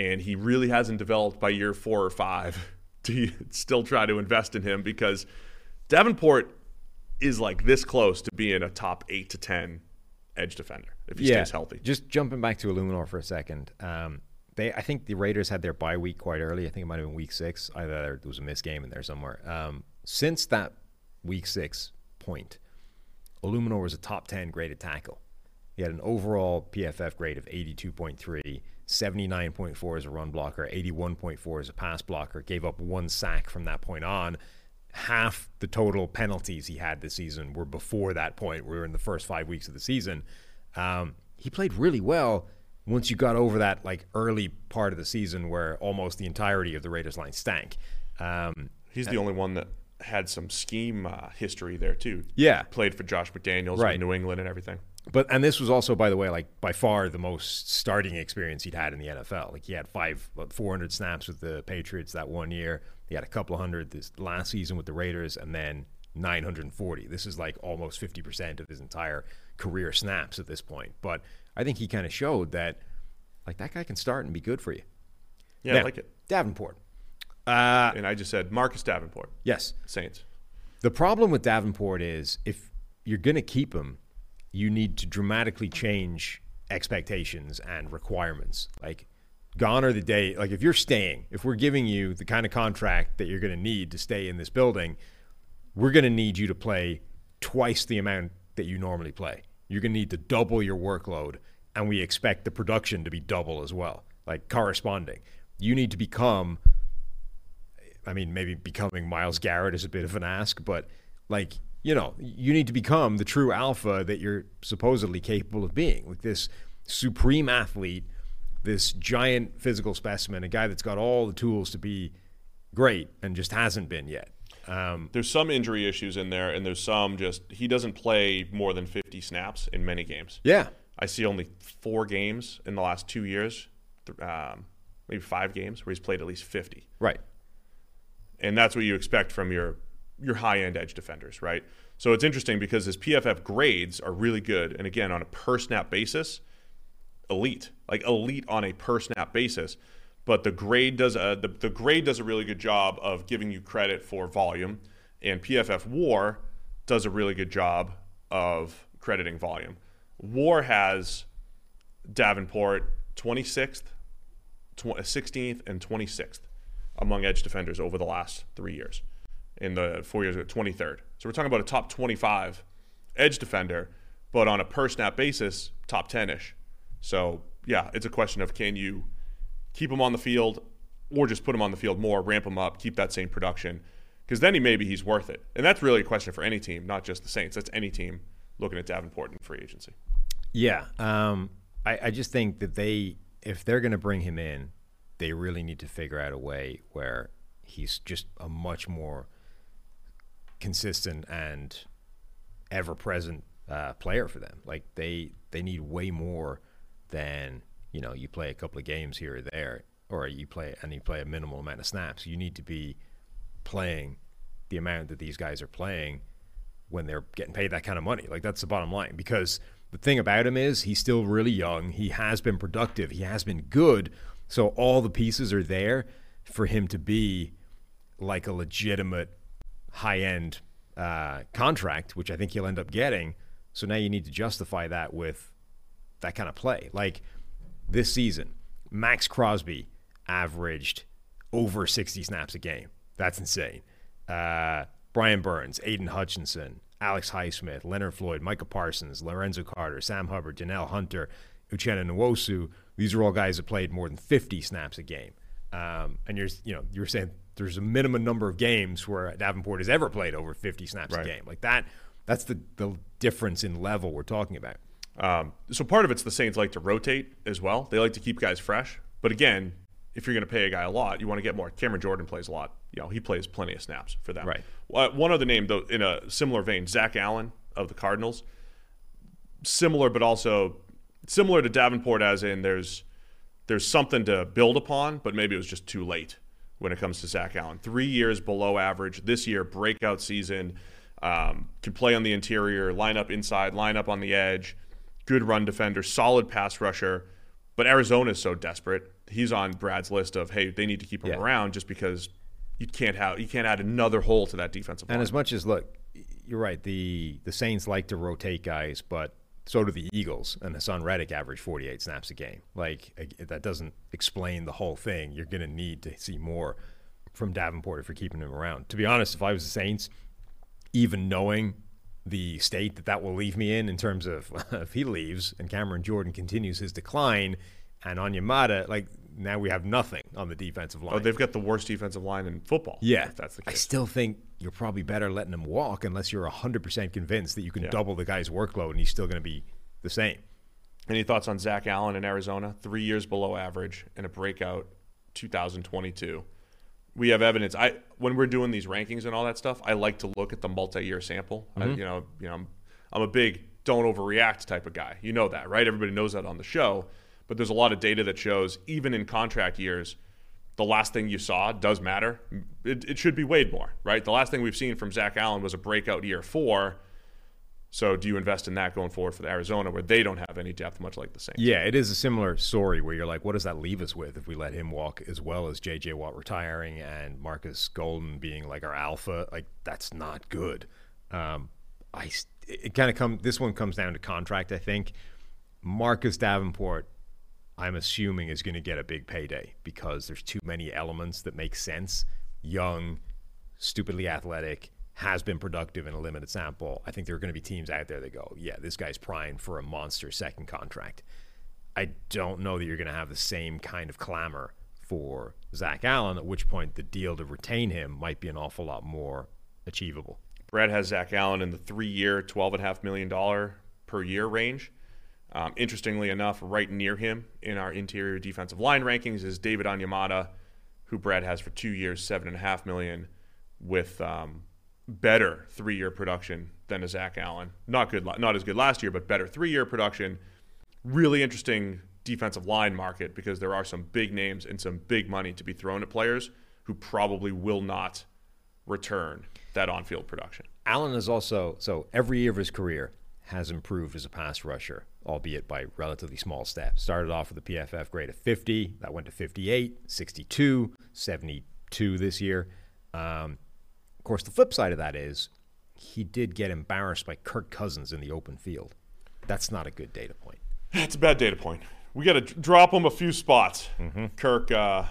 and he really hasn't developed by year four or five, do you still try to invest in him? Because Davenport is like this close to being a top eight to 10 edge defender if he stays healthy. Just jumping back to Eluemunor for a second. Um, they, I think the Raiders had their bye week quite early. I think it might have been week six. Either there was a missed game in there somewhere. Um, since that week six point, Eluemunor was a top 10 graded tackle. He had an overall PFF grade of 82.3, 79.4 as a run blocker, 81.4 as a pass blocker. Gave up one sack from that point on. Half the total penalties he had this season were before that point. We were in the first five weeks of the season. Um, he played really well once you got over that like early part of the season where almost the entirety of the Raiders line stank. Um, He's the only one that had some scheme uh, history there too. Yeah. played for Josh McDaniels Right. in New England and everything. But and this was also, by the way, like by far the most starting experience he'd had in the NFL. Like he had five, 400 snaps with the Patriots that one year. He had a couple hundred this last season with the Raiders, and then 940. This is like almost 50% of his entire career snaps at this point. But I think he kind of showed that, like that guy can start and be good for you. Yeah, I like it. Davenport. Uh, And I just said Marcus Davenport, yes, Saints. the problem with Davenport is if you're going to keep him, you need to dramatically change expectations and requirements. Like, gone are the day. Like, if you're staying, if we're giving you the kind of contract that you're going to need to stay in this building, we're going to need you to play twice the amount that you normally play. You're going to need to double your workload, and we expect the production to be double as well, like corresponding. You need to become, I mean, maybe becoming Myles Garrett is a bit of an ask, but like, you know, you need to become the true alpha that you're supposedly capable of being. Like this supreme athlete, this giant physical specimen, a guy that's got all the tools to be great and just hasn't been yet. Um, There's some injury issues in there, and there's some just he doesn't play more than 50 snaps in many games. yeah. I see only four games in the last two years, th- um, maybe five games where he's played at least 50, Right. and that's what you expect from your your high end edge defenders, right? So it's interesting because his PFF grades are really good, and again on a per snap basis, elite, like elite on a per snap basis. But the grade does a the, the grade does a really good job of giving you credit for volume, and PFF War does a really good job of crediting volume. War has Davenport 26th, tw- 16th, and 26th among edge defenders over the last three years. In the four years, 23rd. So we're talking about a top 25 edge defender, but on a per snap basis, top 10 ish. So yeah, it's a question of can you keep him on the field or just put him on the field more, ramp him up, keep that same production. Because then he maybe he's worth it. And that's really a question for any team, not just the Saints. That's any team looking at Davenport in free agency. Yeah. Um, I, I just think that they, if they're going to bring him in, they really need to figure out a way where he's just a much more consistent and ever present uh, player for them. Like they, they need way more than, you know, you play a couple of games here or there, or you play and you play a minimal amount of snaps. You need to be playing the amount that these guys are playing when they're getting paid that kind of money. Like that's the bottom line. Because the thing about him is he's still really young. He has been productive. He has been good. So all the pieces are there for him to be like a legitimate high end uh, contract, which I think he'll end up getting. So now you need to justify that with that kind of play. Like this season, Maxx Crosby averaged over 60 snaps a game. That's insane. Uh, Brian Burns, Aidan Hutchinson, Alex Highsmith, Leonard Floyd, Micah Parsons, Lorenzo Carter, Sam Hubbard, Danielle Hunter, Uchenna Nwosu. These are all guys that played more than 50 snaps a game. Um, and you're, you know, you're saying there's a minimum number of games where Davenport has ever played over 50 snaps Right. a game. Like that, that's the, the difference in level we're talking about. Um, so part of it's the Saints like to rotate as well. They like to keep guys fresh. But again, if you're going to pay a guy a lot, you want to get more. Cameron Jordan plays a lot. You know, he plays plenty of snaps for them. Right. Uh, one other name, though, in a similar vein, Zach Allen of the Cardinals. Similar, but also similar to Davenport, as in there's there's something to build upon, but maybe it was just too late when it comes to Zach Allen. Three years below average this year, breakout season. Um, can play on the interior, line up inside, line up on the edge. Good run defender, solid pass rusher. But Arizona is so desperate. He's on Brad's list of hey, they need to keep him Yeah. around just because you can't have you can't add another hole to that defensive line. And as much as look, you're right. The the Saints like to rotate guys, but so do the Eagles. And Haason Reddick averaged 48 snaps a game. Like that doesn't explain the whole thing. You're going to need to see more from Davenport if you're keeping him around. To be honest, if I was the Saints, even knowing the state that that will leave me in, in terms of if he leaves and Cameron Jordan continues his decline, and Onyemata, like now we have nothing on the defensive oh, line. oh, they've got the worst defensive line in football. Yeah, if that's the case. I still think you're probably better letting him walk unless you're 100% convinced that you can Yeah. double the guy's workload and he's still going to be the same. Any thoughts on Zach Allen in Arizona? Three years below average and a breakout 2022. We have evidence. I when we're doing these rankings and all that stuff, I like to look at the multi-year sample. I, mm-hmm. you know, you know, I'm, I'm a big don't overreact type of guy. You know that, right? Everybody knows that on the show. But there's a lot of data that shows even in contract years, the last thing you saw does matter. It, it should be weighed more, right? The last thing we've seen from Zach Allen was a breakout year four. So do you invest in that going forward for the Arizona, where they don't have any depth, much like the Saints? Yeah, it is a similar story where you're like, what does that leave us with if we let him walk as well as J.J. Watt retiring and Marcus Golden being like our alpha? Like, that's not good. Um, I it kind of come. This one comes down to contract. I think Marcus Davenport. I'm assuming is going to get a big payday because there's too many elements that make sense. Young, stupidly athletic, has been productive in a limited sample, I think there are going to be teams out there that go, yeah, this guy's primed for a monster second contract. I don't know that you're going to have the same kind of clamor for Zach Allen, at which point the deal to retain him might be an awful lot more achievable. Brad has Zach Allen in the and a half million dollar per year range. Um, interestingly enough, right near him in our interior defensive line rankings is David Onyemata, who Brad has for two years, seven and a half million, with um, better three-year production than a Zach Allen. Not good, not as good last year, but better three-year production. Really interesting defensive line market because there are some big names and some big money to be thrown at players who probably will not return that on-field production. Allen is also so every year of his career has improved as a pass rusher, albeit by relatively small steps. Started off with a PFF grade of 50, that went to 58, 62, 72 this year. Um, of course, the flip side of that is he did get embarrassed by Kirk Cousins in the open field. That's not a good data point. That's a bad data point. We got to drop him a few spots. Kirk uh,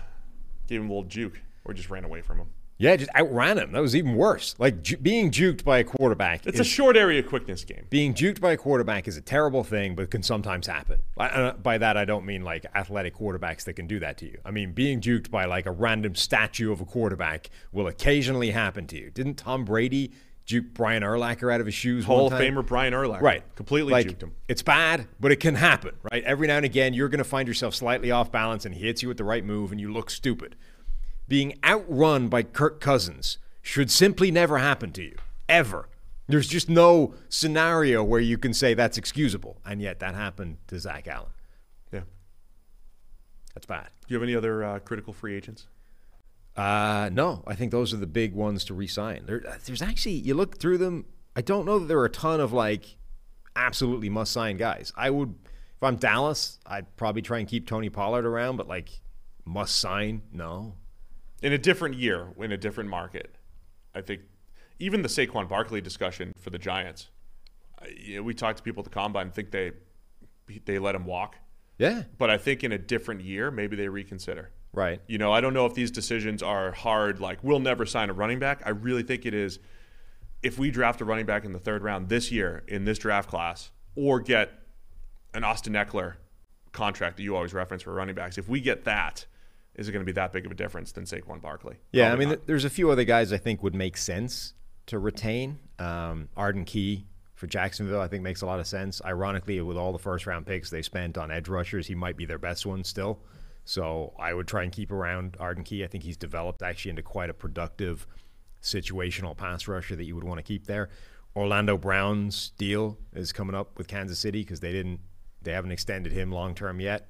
gave him a little juke or just ran away from him. Yeah, just outran him. That was even worse. Like ju- being juked by a quarterback. It's is, a short area quickness game. being juked by a quarterback is a terrible thing, but can sometimes happen. I- By that, I don't mean like athletic quarterbacks that can do that to you. I mean being juked by like a random statue of a quarterback will occasionally happen to you. Didn't Tom Brady juke Brian Urlacher out of his shoes? Hall of? Famer Brian Urlacher. Right. Completely like, juked him. It's bad, but it can happen, right? Every now and again, you're going to find yourself slightly off balance and he hits you with the right move and you look stupid. Being outrun by Kirk Cousins should simply never happen to you, ever. There's just no scenario where you can say that's excusable. And yet that happened to Zach Allen. Yeah. That's bad. Do you have any other uh, critical free agents? Uh, no, I think those are the big ones to re-sign. There, there's actually you look through them. I don't know that there are a ton of like absolutely must-sign guys. I would, if I'm Dallas, I'd probably try and keep Tony Pollard around, but like must-sign, no. In a different year, in a different market, I think even the Saquon Barkley discussion for the Giants, you know, we talked to people at the combine and think they they let him walk. Yeah, But I think in a different year, maybe they reconsider. right. You know, I don't know if these decisions are hard, like we'll never sign a running back. I really think it is if we draft a running back in the third round this year in this draft class, or get an Austin Ekeler contract that you always reference for running backs, if we get that, is it going to be that big of a difference than Saquon Barkley? Yeah, I mean, th- there's a few other guys I think would make sense to retain. Um, Arden Key for Jacksonville, I think makes a lot of sense. Ironically, with all the first round picks they spent on edge rushers, he might be their best one still. So I would try and keep around Arden Key. I think he's developed actually into quite a productive situational pass rusher that you would want to keep there. Orlando Brown's deal is coming up with Kansas City because they didn't, they haven't extended him long term yet.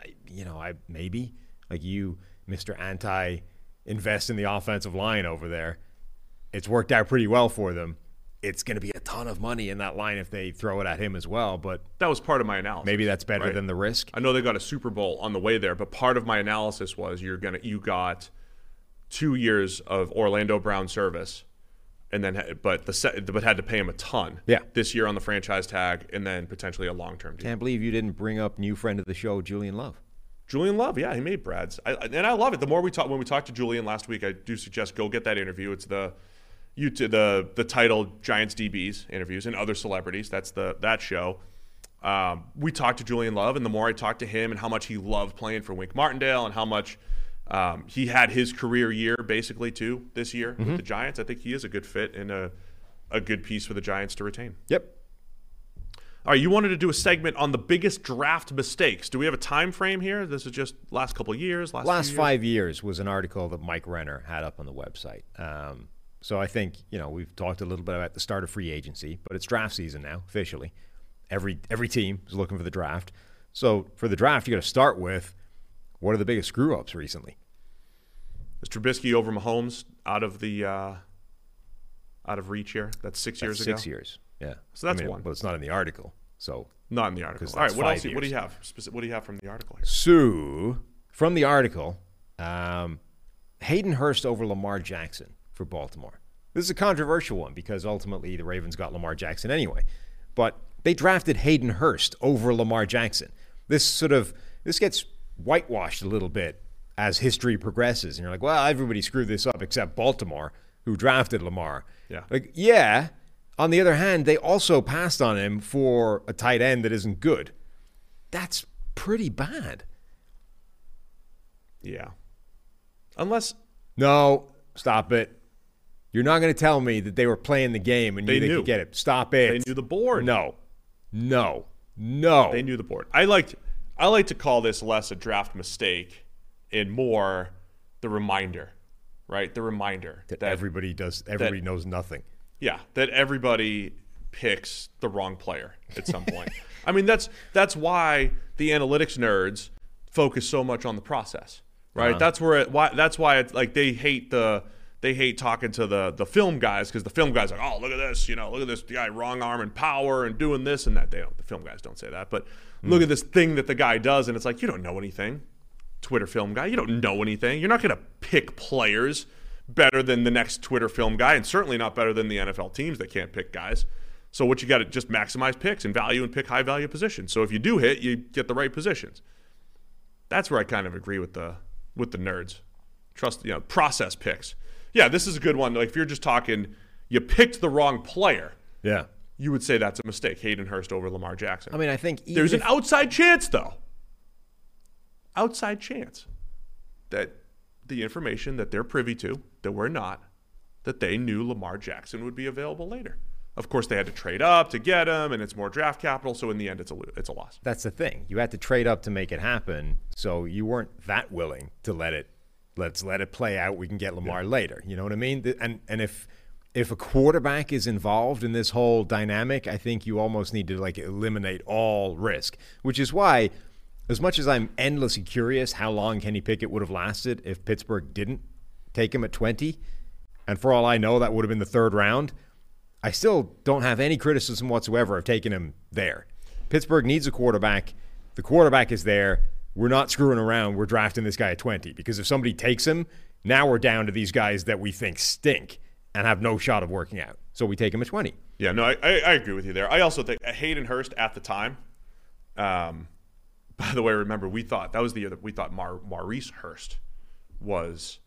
I, you know, I maybe like you, Mister Anti, invest in the offensive line over there. It's worked out pretty well for them. It's going to be a ton of money in that line if they throw it at him as well. But that was part of my analysis. maybe that's better right? than the risk. I know they got a Super Bowl on the way there, but part of my analysis was you're gonna you got two years of Orlando Brown service, and then but the but had to pay him a ton. Yeah. this year on the franchise tag, and then potentially a long term deal. Can't believe you didn't bring up new friend of the show, Julian Love. Julian Love, yeah, he made Brad's, I, and I love it. The more we talk, when we talked to Julian last week, I do suggest go get that interview. It's the you to the the title Giants DBs interviews and other celebrities. That's the that show. Um, we talked to Julian Love, and the more I talked to him and how much he loved playing for Wink Martindale and how much um, he had his career year basically too this year with the Giants, I think he is a good fit and a a good piece for the Giants to retain. Yep. All right, you wanted to do a segment on the biggest draft mistakes. Do we have a time frame here? This is just last couple of years, last Last years? five years was an article that Mike Renner had up on the website. Um, so I think you know we've talked a little bit about the start of free agency, but it's draft season now officially. Every every team is looking for the draft. So for the draft, you got to start with what are the biggest screw ups recently. Is Trubisky over Mahomes out of the uh, out of reach here? That's six That's years six ago. years. Yeah. So that's I mean, one. But it's not in the article. So Not in the article. All right. what else? five What do you have? What do you have from the article here? So, from the article, um, Hayden Hurst over Lamar Jackson for Baltimore. This is a controversial one because ultimately the Ravens got Lamar Jackson anyway. But they drafted Hayden Hurst over Lamar Jackson. This sort of this gets whitewashed a little bit as history progresses, and you're like, well, everybody screwed this up except Baltimore. who drafted Lamar. Yeah. Like, yeah. On the other hand, they also passed on him for a tight end that isn't good. That's pretty bad. Yeah. Unless No, stop it. You're not going to tell me that they were playing the game and They you they knew. could get it. Stop it. they knew the board. No, no, no. They knew the board. I liked I like to call this less a draft mistake and more the reminder, right? The reminder that everybody does. Everybody knows nothing. Yeah, that everybody picks the wrong player at some point. I mean, that's that's why the analytics nerds focus so much on the process, right? Uh-huh. That's where it, why that's why it's like they hate the they hate talking to the the film guys because the film guys are like, oh, look at this, you know, look at this guy wrong arm and power and doing this and that. They don't. The film guys don't say that, but hmm. look at this thing that the guy does, and it's like you don't know anything. Twitter film guy, you don't know anything. You're not going to pick players better than the next Twitter film guy, and certainly not better than the NFL teams that can't pick guys. So what you got to just maximize picks and value and pick high value positions. So if you do hit, you get the right positions. That's where I kind of agree with the with the nerds. Trust you know process picks. Yeah, this is a good one. Like if you're just talking, you picked the wrong player. Yeah. You would say that's a mistake. Hayden Hurst over Lamar Jackson. I mean, I think even There's an outside chance, though. Outside chance that the information that they're privy to, that we're not, that they knew Lamar Jackson would be available later. Of course, they had to trade up to get him, and it's more draft capital. So in the end, it's a it's a loss. that's the thing. You had to trade up to make it happen, so you weren't that willing to let it. Let's let it play out. We can get Lamar later. You know what I mean? And and if if a quarterback is involved in this whole dynamic, I think you almost need to like eliminate all risk. Which is why, as much as I'm endlessly curious how long Kenny Pickett would have lasted if Pittsburgh didn't take him at 20, and for all I know, that would have been the third round. I still don't have any criticism whatsoever of taking him there. Pittsburgh needs a quarterback. The quarterback is there. We're not screwing around. We're drafting this guy at 20 because if somebody takes him, now we're down to these guys that we think stink and have no shot of working out. So we take him at 20. Yeah, no, I, I, agree with you there. I also think Hayden Hurst at the time. Um, by the way, remember we thought that was the year that we thought Mar- Maurice Hurst was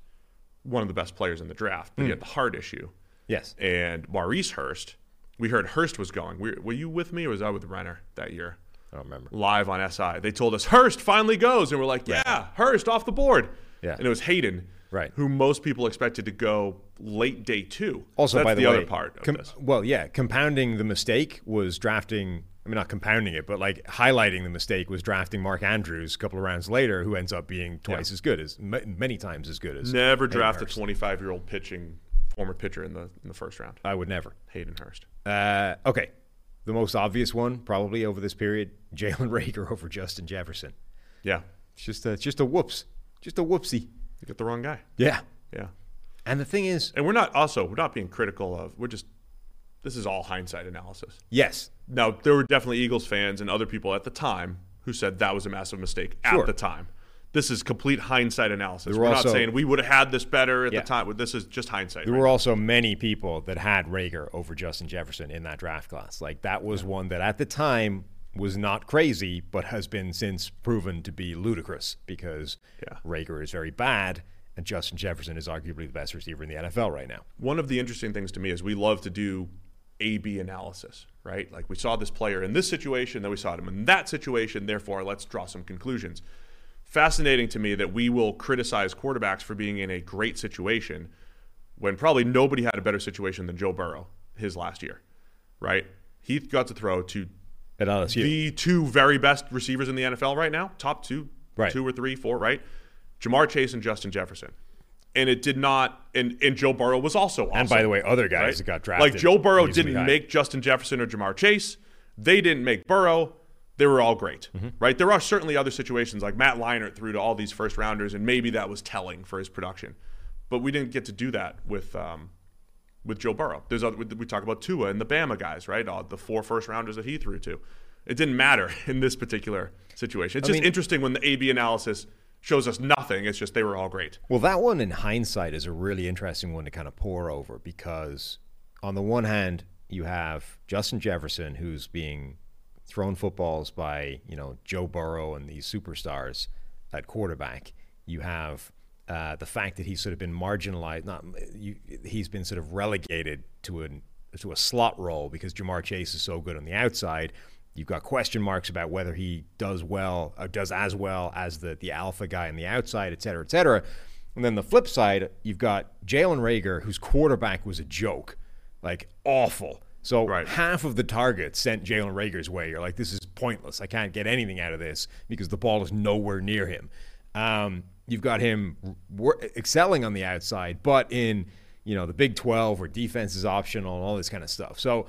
one of the best players in the draft, but he hmm. had the heart issue. Yes. And Maurice Hurst, we heard Hurst was going. Were, were you with me, or was I with Renner that year? I don't remember. Live on SI, they told us Hurst finally goes, and we're like, yeah, Hurst off the board. Yeah. and it was Hayden, Right. Who most people expected to go late day two. Also, That's by the, the way, other part of com- this. Well, yeah, compounding the mistake was drafting. I mean, not compounding it, but like highlighting the mistake was drafting Mark Andrews a couple of rounds later, who ends up being twice as good as m- many times as good as Never draft a 25 year old pitching former pitcher in the in the first round. I would never. Hayden Hurst. Uh, okay, the most obvious one probably over this period: Jalen Reagor over Justin Jefferson. Yeah, It's just a, it's just a whoops, just a whoopsie. you get the wrong guy. Yeah, Yeah, and the thing is, and we're not also we're not being critical of. We're just this is all hindsight analysis. yes, Now there were definitely Eagles fans and other people at the time who said that was a massive mistake Sure. at the time. This is complete hindsight analysis. There were We're not also- saying we would have had this better at Yeah. the time. This is just hindsight. There right? were also many people that had Reagor over Justin Jefferson in that draft class. Like that was one that at the time was not crazy, but has been since proven to be ludicrous because Yeah. Reagor is very bad and Justin Jefferson is arguably the best receiver in the NFL right now. one of the interesting things to me is we love to do A B analysis, right? Like we saw this player in this situation, then we saw him in that situation, therefore let's draw some conclusions. Fascinating to me that we will criticize quarterbacks for being in a great situation when probably nobody had a better situation than Joe Burrow his last year, right? He got to throw to At LSU. the two very best receivers in the NFL right now, top two, Right. two or three, four, right? Ja'Marr Chase and Justin Jefferson. And it did not, and, and Joe Burrow was also awesome. and by the way, other guys right? that got drafted. Like Joe Burrow didn't high. make Justin Jefferson or Ja'Marr Chase. They didn't make Burrow. They were all great, Mm-hmm. right? There are certainly other situations like Matt Leinart threw to all these first rounders, and maybe that was telling for his production. But we didn't get to do that with um, with Joe Burrow. There's other, we talk about Tua and the Bama guys, right? All the four first rounders that he threw to. It didn't matter in this particular situation. It's I just mean- interesting when the A/B analysis shows us nothing. It's just they were all great. Well, that one in hindsight is a really interesting one to kind of pour over because, on the one hand, you have Justin Jefferson who's being thrown footballs by you know Joe Burrow and these superstars at quarterback. You have uh, the fact that he's sort of been marginalized, not you, he's been sort of relegated to an to a slot role because Ja'Marr Chase is so good on the outside. You've got question marks about whether he does well, or does as well as the the alpha guy on the outside, et cetera, et cetera. And then the flip side, you've got Jalen Reagor, whose quarterback was a joke, like awful. So Right. half of the targets sent Jalen Reagor's way. You're like, this is pointless. I can't get anything out of this because the ball is nowhere near him. Um, you've got him excelling on the outside, but in you know the Big 12 where defense is optional and all this kind of stuff. So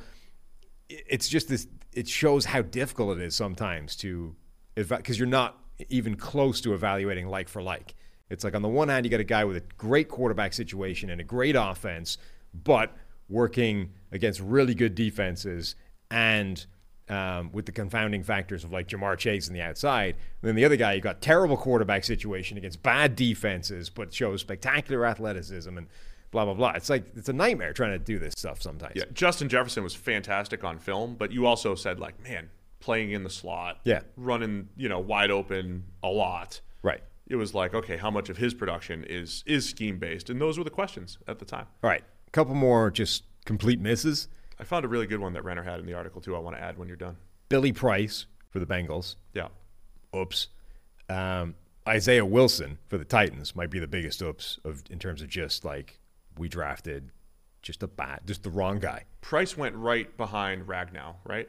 it's just this. It shows how difficult it is sometimes to, because you're not even close to evaluating like for like. It's like on the one hand, you got a guy with a great quarterback situation and a great offense, but working against really good defenses and um, with the confounding factors of like Ja'Marr Chase on the outside. And then the other guy, you got terrible quarterback situation against bad defenses, but shows spectacular athleticism and blah blah blah. It's like it's a nightmare trying to do this stuff sometimes. Yeah, Justin Jefferson was fantastic on film, but you also said like, man, playing in the slot, Yeah. running, you know, wide open a lot. Right. It was like, okay, how much of his production is is scheme based? And those were the questions at the time. All right. A couple more just complete misses. I found a really good one that Renner had in the article too. I want to add when you're done. Billy Price for the Bengals. Yeah. Oops. Um, Isaiah Wilson for the Titans might be the biggest oops of in terms of just like we drafted just a bad, just the wrong guy. Price went right behind Ragnow, right?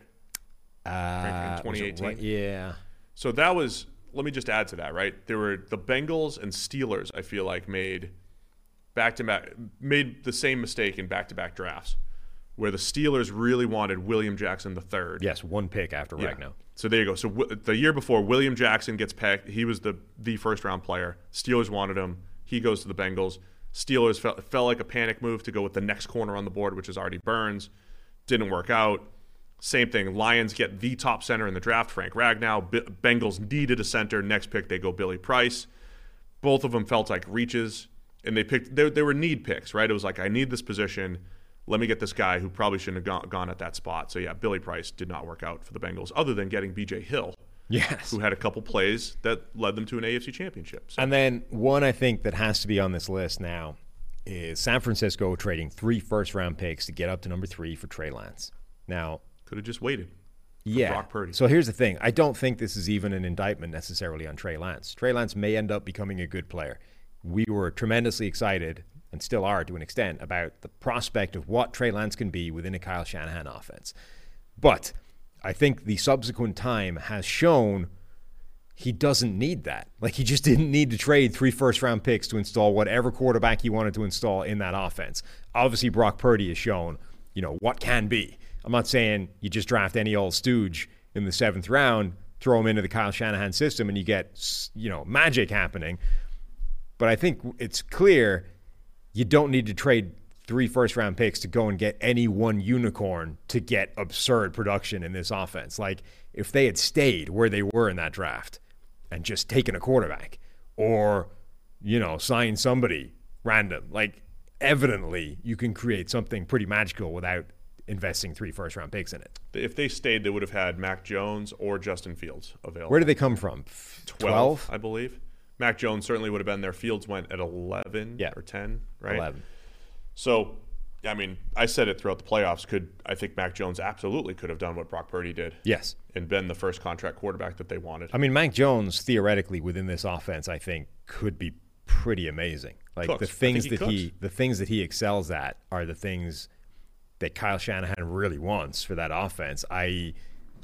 Uh, was 2018? right? Yeah. So that was. Let me just add to that, right? There were the Bengals and Steelers. I feel like made back to back made the same mistake in back to back drafts, where the Steelers really wanted William Jackson the third. Yes, one pick after Yeah. Ragnow. So there you go. So w- the year before, William Jackson gets picked. He was the the first round player. Steelers wanted him. He goes to the Bengals. Steelers felt felt like a panic move to go with the next corner on the board, which is Artie Burns. Didn't work out. Same thing. Lions get the top center in the draft, Frank Ragnow. B- Bengals needed a center. Next pick, they go Billy Price. Both of them felt like reaches, and they picked. They, they were need picks, right? It was like I need this position. Let me get this guy who probably shouldn't have gone, gone at that spot. So yeah, Billy Price did not work out for the Bengals, other than getting B.J. Hill, Yes. who had a couple plays that led them to an AFC championship. So And then one I think that has to be on this list now is San Francisco trading three first round picks to get up to number three for Trey Lance. Now, could have just waited. yeah. Brock Purdy. So here's the thing. I don't think this is even an indictment necessarily on Trey Lance. Trey Lance may end up becoming a good player. We were tremendously excited and still are to an extent about the prospect of what Trey Lance can be within a Kyle Shanahan offense. But I think the subsequent time has shown he doesn't need that. Like he just didn't need to trade three first round picks to install whatever quarterback he wanted to install in that offense. Obviously, Brock Purdy has shown, you know, what can be. I'm not saying you just draft any old stooge in the seventh round, throw him into the Kyle Shanahan system, and you get, you know, magic happening. But I think it's clear you don't need to trade three first round picks to go and get any one unicorn to get absurd production in this offense. Like if they had stayed where they were in that draft and just taken a quarterback or, you know, signed somebody random, like evidently you can create something pretty magical without investing three first round picks in it. If they stayed, they would have had Mac Jones or Justin Fields available. Where did they come from? 12? I believe. Mac Jones certainly would have been there. Fields went at 11 Yeah. or 10, right? 11. So, I mean, I said it throughout the playoffs. Could I think Mac Jones absolutely could have done what Brock Purdy did Yes. and been the first contract quarterback that they wanted. I mean, Mac Jones theoretically within this offense, I think, could be pretty amazing. Like Cooks. the things he that he, the things that he excels at are the things that Kyle Shanahan really wants for that offense. I.e.,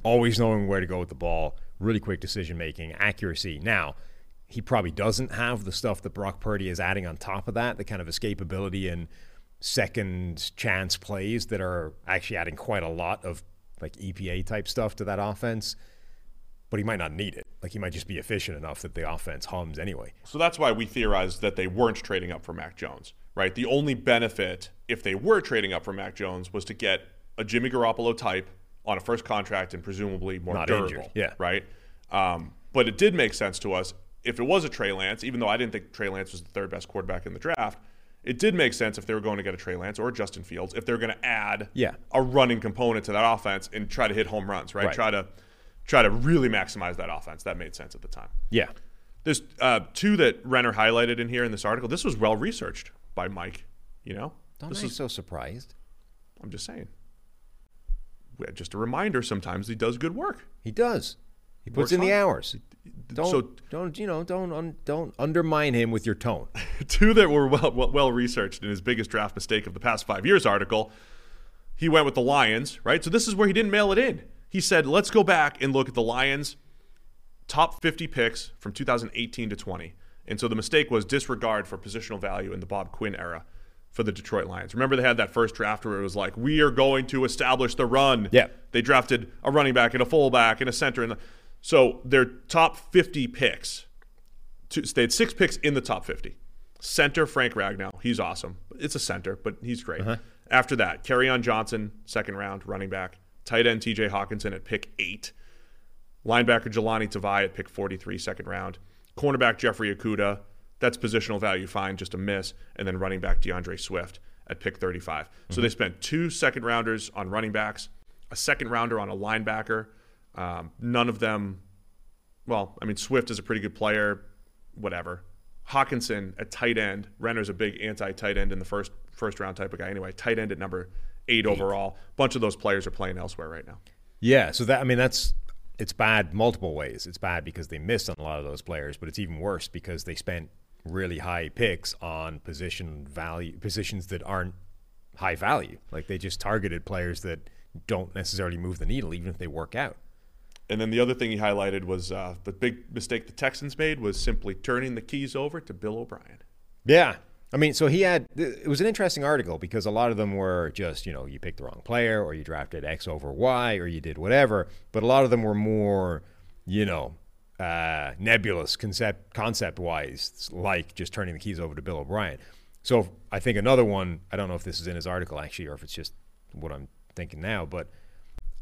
always knowing where to go with the ball, really quick decision making, accuracy. Now, he probably doesn't have the stuff that Brock Purdy is adding on top of that, the kind of escapability and second chance plays that are actually adding quite a lot of like EPA type stuff to that offense but he might not need it. Like he might just be efficient enough that the offense hums anyway. So that's why we theorized that they weren't trading up for Mac Jones, right? The only benefit, if they were trading up for Mac Jones, was to get a Jimmy Garoppolo type on a first contract and presumably more Not durable, injured, yeah. right? Um, but it did make sense to us if it was a Trey Lance, even though I didn't think Trey Lance was the third best quarterback in the draft. It did make sense if they were going to get a Trey Lance or Justin Fields, if they're going to add Yeah. a running component to that offense and try to hit home runs, right? Right. Try to try to really maximize that offense. That made sense at the time. Yeah. There's uh, two that Renner highlighted in here in this article. This was well researched by Mike. You know, Don't this so surprised. I'm just saying. Just a reminder. Sometimes he does good work. He does. He puts Works in the hours. Don't So- don't you know? Don't un, don't undermine him with your tone. two that were well, well, well researched in his biggest draft mistake of the past five years article. He went with the Lions, right? So this is where he didn't mail it in. He said, let's go back and look at the Lions' top 50 picks from 2018 to 20. And so the mistake was disregard for positional value in the Bob Quinn era for the Detroit Lions. Remember, they had that first draft where it was like, we are going to establish the run. Yeah. They drafted a running back and a fullback and a center. And so their top 50 picks two, so they had six picks in the top 50. Center, Frank Ragnow. He's awesome. It's a center, but he's great. Uh-huh. After that, Kerryon Johnson, second round, running back. Tight end, TJ Hockenson at pick eight. Linebacker, Jahlani Tavai at pick 43, second round. Cornerback, Jeffrey Okudah. That's positional value, fine, just a miss. And then running back, D'Andre Swift at pick 35. So mm-hmm. they spent two second rounders on running backs, a second rounder on a linebacker. Um, none of them well, I mean, Swift is a pretty good player, whatever. Hockenson at tight end. Renner's a big anti-tight end in the first first round type of guy. Anyway, tight end at number eight, overall. bunch of those players are playing elsewhere right now. Yeah, so that I mean that's it's bad multiple ways. It's bad because they missed on a lot of those players, but it's even worse because they spent really high picks on position value positions that aren't high value. Like they just targeted players that don't necessarily move the needle, even if they work out. And then the other thing he highlighted was uh, the big mistake the Texans made was simply turning the keys over to Bill O'Brien. Yeah. I mean, so he had, it was an interesting article because a lot of them were just, you know, you picked the wrong player or you drafted X over Y or you did whatever. But a lot of them were more, you know, uh, nebulous concept, concept wise, like just turning the keys over to Bill O'Brien. So I think another one, I don't know if this is in his article actually or if it's just what I'm thinking now, but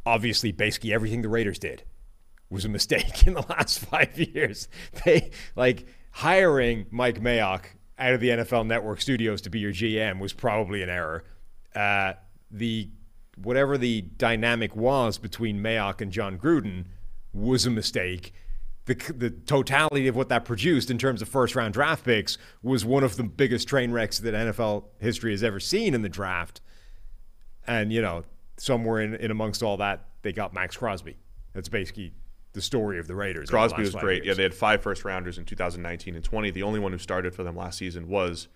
obviously basically everything the Raiders did was a mistake in the last five years. They like hiring Mike Mayock out of the NFL Network studios to be your GM was probably an error. Uh, the whatever the dynamic was between Mayock and Jon Gruden was a mistake. The, the totality of what that produced in terms of first round draft picks was one of the biggest train wrecks that NFL history has ever seen in the draft. And, you know, somewhere in, in amongst all that, they got Maxx Crosby. That's basically the story of the Raiders. the Crosby last was great. Yeah, they had five first rounders in 2019 and 20. The only one who started for them last season was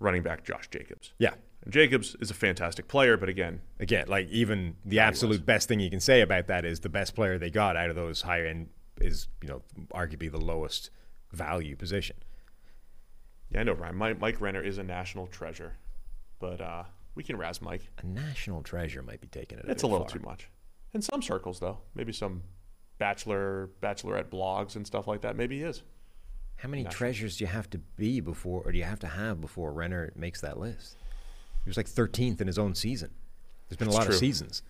running back Josh Jacobs. yeah. And Jacobs is a fantastic player, but again, Again, like even the absolute best thing you can say about that is the best player they got out of those higher end is, you know, arguably the lowest value position. yeah, I know Ryan. Mike, Mike Renner is a national treasure, but uh, we can razz Mike. A national treasure might be taking it. It's a little too much. In some circles, though, maybe some bachelor, bachelorette blogs and stuff like that. Maybe he is. How many treasures do you have to be before, or do you have to have before Renner makes that list? He was like 13th in his own season. There's been a lot true. of seasons.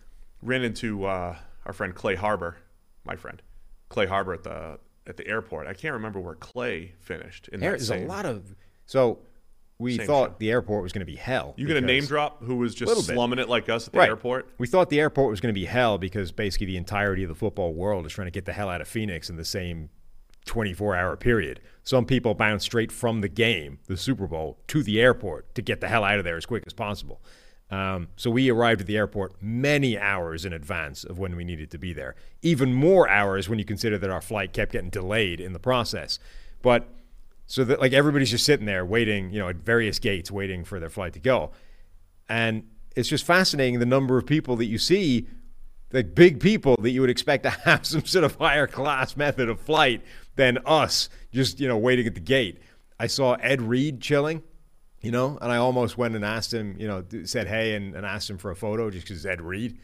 Ran into uh, our friend Clay Harbor, my friend Clay Harbor at the at the airport. I can't remember where Clay finished. In that There's a lot of. So we Same thought show. the airport was going to be hell. You gonna name drop who was just Little bit. slumming it like us at the right. airport? We thought the airport was going to be hell because basically the entirety of the football world is trying to get the hell out of Phoenix in the same 24 hour period. Some people bounce straight from the game, the Super Bowl, to the airport to get the hell out of there as quick as possible. Um, so we arrived at the airport many hours in advance of when we needed to be there. Even more hours when you consider that our flight kept getting delayed in the process. But so that like everybody's just sitting there waiting, you know, at various gates waiting for their flight to go. And it's just fascinating the number of people that you see, like big people that you would expect to have some sort of higher class method of flight than us, just, you know, waiting at the gate. I saw Ed Reed chilling, you know, and I almost went and asked him, you know, said hey and, and asked him for a photo just because Ed Reed.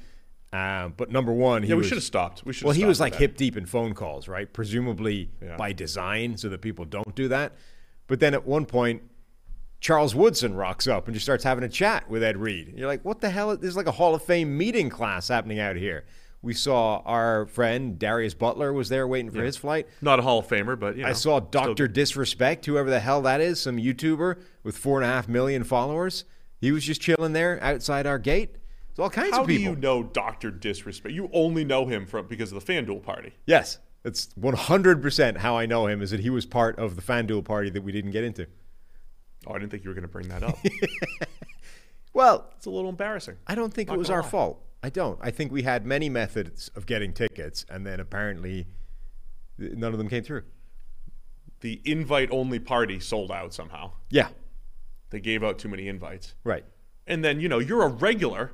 Um, but number one, he Yeah, we was- should have stopped. We should. well, he was like hip deep in phone calls, right? Presumably Yeah. by design, so that people don't do that. But then at one point, Charles Woodson rocks up and just starts having a chat with Ed Reed. And you're like, what the hell? There's like a Hall of Fame meeting class happening out here. We saw our friend Darius Butler was there waiting for his flight. not a Hall of Famer, but you know, I saw Doctor Disrespect, whoever the hell that is, some YouTuber with four and a half million followers. He was just chilling there outside our gate. All kinds How of do you know Doctor Disrespect? You only know him from because of the FanDuel party. Yes. It's 100% how I know him is that he was part of the FanDuel party that we didn't get into. Oh, I didn't think you were going to bring that up. Well, it's a little embarrassing. I don't think Not it was our lie. fault. I don't. I think we had many methods of getting tickets, and then apparently none of them came through. The invite only party sold out somehow. Yeah, They gave out too many invites. right. And then, you know, you're a regular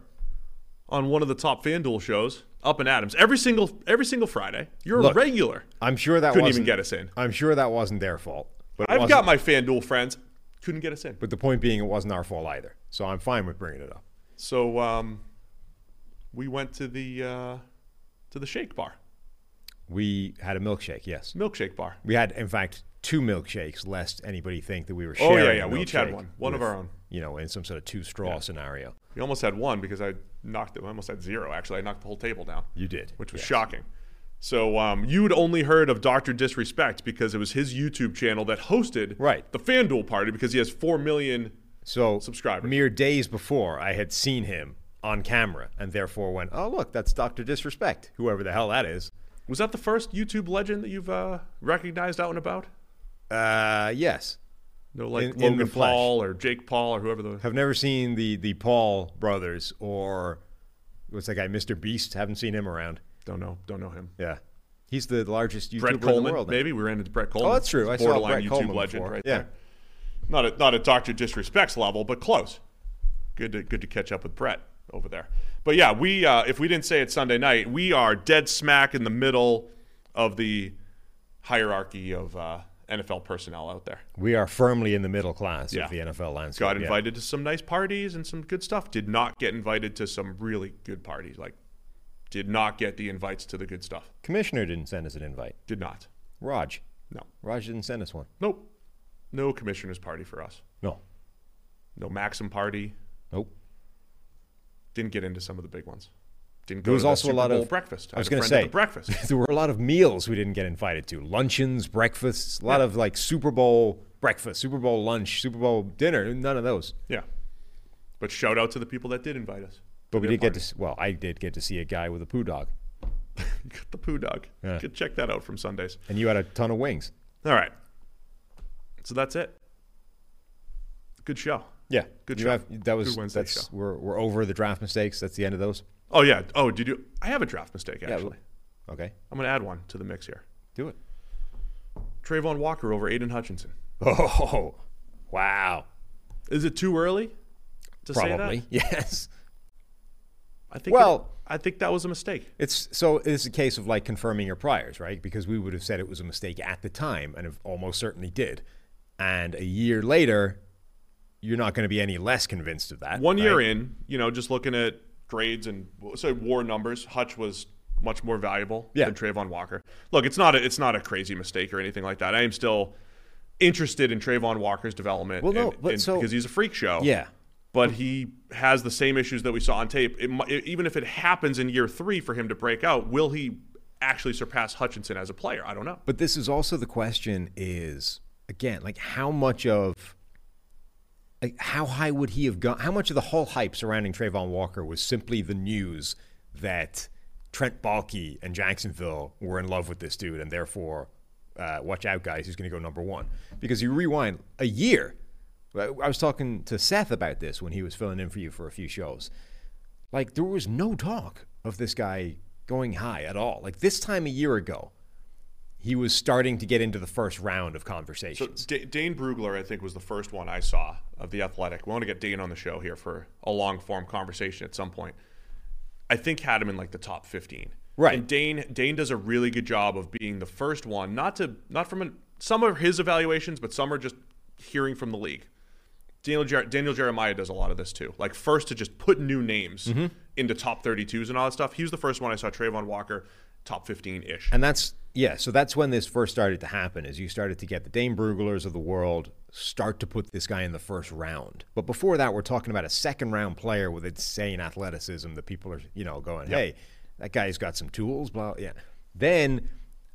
on one of the top FanDuel shows, Up and Adams, every single every single Friday. You're Look, a regular. I'm sure that Couldn't even get us in. I'm sure that wasn't their fault. But I've got my FanDuel friends. Couldn't get us in. But the point being, it wasn't our fault either. So I'm fine with bringing it up. So um, we went to the uh, to the shake bar, We had a milkshake. Yes, milkshake bar. we had, in fact, two milkshakes, lest anybody think that we were Oh, sharing. yeah, yeah, a we each had one. One of our own. You know, in some sort of two straw scenario. We almost had one because I knocked it. I almost had zero. Actually, I knocked the whole table down. You did, which was yes. shocking. So um, you'd only heard of Doctor Disrespect because it was his YouTube channel that hosted Right. the FanDuel party because he has four million. So Subscribers. Mere days before, I had seen him on camera, and therefore went, "Oh, look, that's Doctor Disrespect, whoever the hell that is." Was that the first YouTube legend that you've uh, recognized out and about? Uh, yes, No, like In- in Logan flesh. Paul or Jake Paul or whoever the. have never seen the the Paul brothers or what's that guy, Mr. Beast? Haven't seen him around. Don't know. Don't know him. Yeah, he's the largest YouTuber Brett in the world. now. maybe we ran into Brett Kollmann. Oh, that's true. I saw Brett YouTube Kollmann legend before. right Yeah. there. Not a, not at Doctor Disrespect's level, but close. Good to good to catch up with Brett over there. But yeah, we uh, if we didn't say it Sunday night, we are dead smack in the middle of the hierarchy of uh, NFL personnel out there. We are firmly in the middle class Yeah. of the NFL landscape. Got yeah. invited to some nice parties and some good stuff. Did not get invited to some really good parties. Like, did not get the invites to the good stuff. Commissioner didn't send us an invite. Did not. Raj, No. Raj didn't send us one. Nope. No commissioner's party for us. No, No Maxim party. nope. Didn't get into some of the big ones. Didn't go There was also Super a lot Bowl of breakfast. I was going to say breakfast. there were a lot of meals we didn't get invited to. Luncheons, breakfasts, a lot of like Super Bowl breakfast, Super Bowl lunch, Super Bowl dinner. None of those. yeah. But shout out to the people that did invite us. But we did get to. Well, I did get to see a guy with a poo dog, You got the poo dog. Yeah. You could check that out from Sundays. and you had a ton of wings. All right. So that's it. Good show. Yeah, Good You show. have- that was Good Wednesday that's show. we're we're over the draft mistakes. That's the end of those. Oh yeah. Oh, did you? I have a draft mistake actually. Okay, I'm going to add one to the mix here. do it. Travon Walker over Aidan Hutchinson. Oh, wow. Is it too early to say Probably that? yes. I think. Well- it- I think that was a mistake. It's so it's a case of like confirming your priors, right? Because we would have said it was a mistake at the time, and it almost certainly did. And a year later, you're not going to be any less convinced of that. One year in, you know, just looking at grades and so war numbers, Hutch was much more valuable Yeah. than Travon Walker. Look, it's not a, it's not a crazy mistake or anything like that. I am still interested in Travon Walker's development. Well, no, and- but and- so- because he's a freak show. Yeah. but he has the same issues that we saw on tape. It, mi- even if it happens in year three for him to break out, will he actually surpass Hutchinson as a player? I don't know. But this is also the question: is again like how much of how high would he have gone? How much of the whole hype surrounding Travon Walker was simply the news that Trent Baalke and Jacksonville were in love with this dude, and therefore, uh, watch out, guys, he's going to go number one. Because you rewind a year. I was talking to Seth about this when he was filling in for you for a few shows. Like there was no talk of this guy going high at all. Like this time a year ago, he was starting to get into the first round of So conversations. D- Dane Brugler, I think, was the first one I saw of the Athletic. We want to get Dane on the show here for a long form conversation at some point. I think had him in like the top fifteen. Right. And Dane Dane does a really good job of being the first one, not to not from an, some of his evaluations, but some are just hearing from the league. Daniel Jer- Daniel Jeremiah does a lot of this too. Like first to just put new names Mm-hmm. into top 32s and all that stuff. He was the first one I saw Travon Walker top 15 ish. and that's yeah, so that's when this first started to happen. Is you started to get the Dane Bruglers of the world start to put this guy in the first round. But before that, we're talking about a second round player with insane athleticism that people are you know going, hey, that guy's got some tools. Blah yeah. Then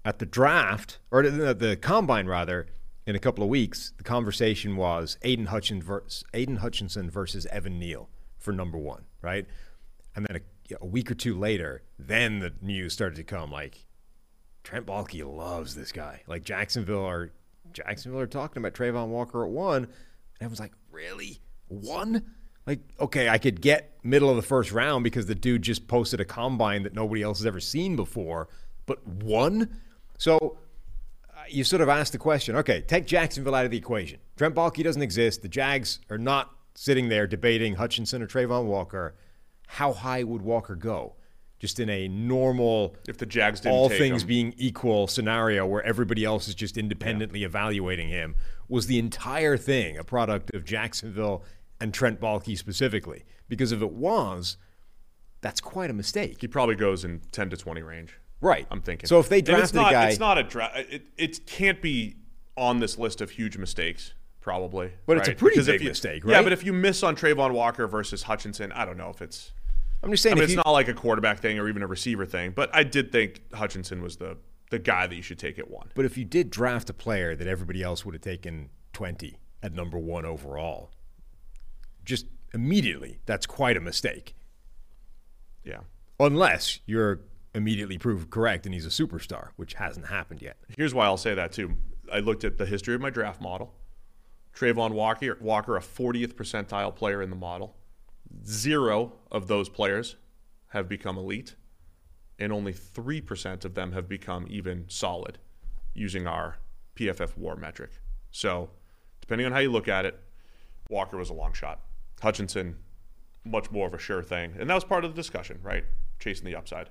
at the draft or the, the combine rather. In a couple of weeks, the conversation was Aidan Hutchinson versus, Aidan Hutchinson versus Evan Neal for number one, right? And then a, a week or two later, then the news started to come like, Trent Baalke loves this guy. Like Jacksonville are Jacksonville are talking about Travon Walker at one, and everyone's like, really one? Like, okay, I could get middle of the first round because the dude just posted a combine that nobody else has ever seen before, but one. So uh, you sort of ask the question okay, take Jacksonville out of the equation. Trent Baalke doesn't exist. The Jags are not sitting there debating Hutchinson or Travon Walker. How high would Walker go? Just in a normal, If the Jags didn't all things him. being equal scenario where everybody else is just independently evaluating him, was the entire thing a product of Jacksonville and Trent Baalke specifically? Because if it was, that's quite a mistake. He probably goes in 10 to 20 range. Right. I'm thinking. So if they And it's drafted a not, guy- it's not a draft. It, it can't be on this list of huge mistakes, probably. But it's a pretty Because big you- mistake, Yeah, but if you miss on Travon Walker versus Hutchinson, I don't know if it's. I'm just I saying, mean, it's you, not like a quarterback thing or even a receiver thing, but I did think Hutchinson was the the guy that you should take at one. but if you did draft a player that everybody else would have taken 20 at number one overall, just immediately, that's quite a mistake. Yeah. Unless you're immediately proved correct and he's a superstar, which hasn't happened yet. Here's why I'll say that too. I looked at the history of my draft model. Travon Walker, Walker, a 40th percentile player in the model. Zero of those players have become elite, and only 3% of them have become even solid using our PFF war metric. So, depending on how you look at it, Walker was a long shot. Hutchinson, much more of a sure thing. And that was part of the discussion, right? Chasing the upside.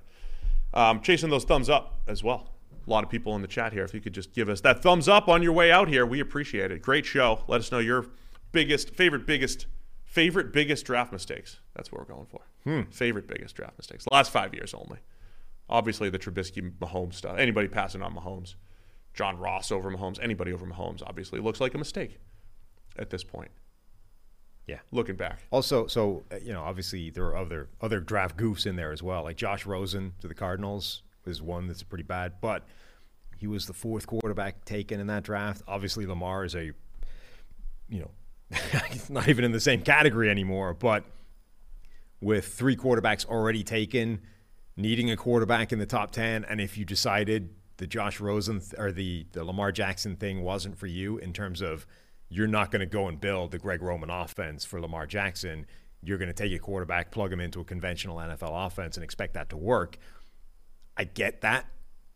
Um, chasing those thumbs up as well. A lot of people in the chat here. If you could just give us that thumbs up on your way out here, we appreciate it. Great show. Let us know your biggest, favorite, biggest, favorite, biggest draft mistakes. That's what we're going for. Favorite, biggest draft mistakes. Last five years only. Obviously, the Trubisky Mahomes stuff. Anybody passing on Mahomes, John Ross over Mahomes, anybody over Mahomes, obviously looks like a mistake at this point. Yeah. Looking back. Also, so uh, you know, obviously there are other other draft goofs in there as well. Like Josh Rosen to the Cardinals is one that's pretty bad, but he was the fourth quarterback taken in that draft. Obviously, Lamar is a, you know, he's not even in the same category anymore. But with three quarterbacks already taken, needing a quarterback in the top ten, and if you decided the Josh Rosen th- or the the Lamar Jackson thing wasn't for you in terms of you're not going to go and build the Greg Roman offense for Lamar Jackson. You're going to take a quarterback, plug him into a conventional NFL offense, and expect that to work. I get that.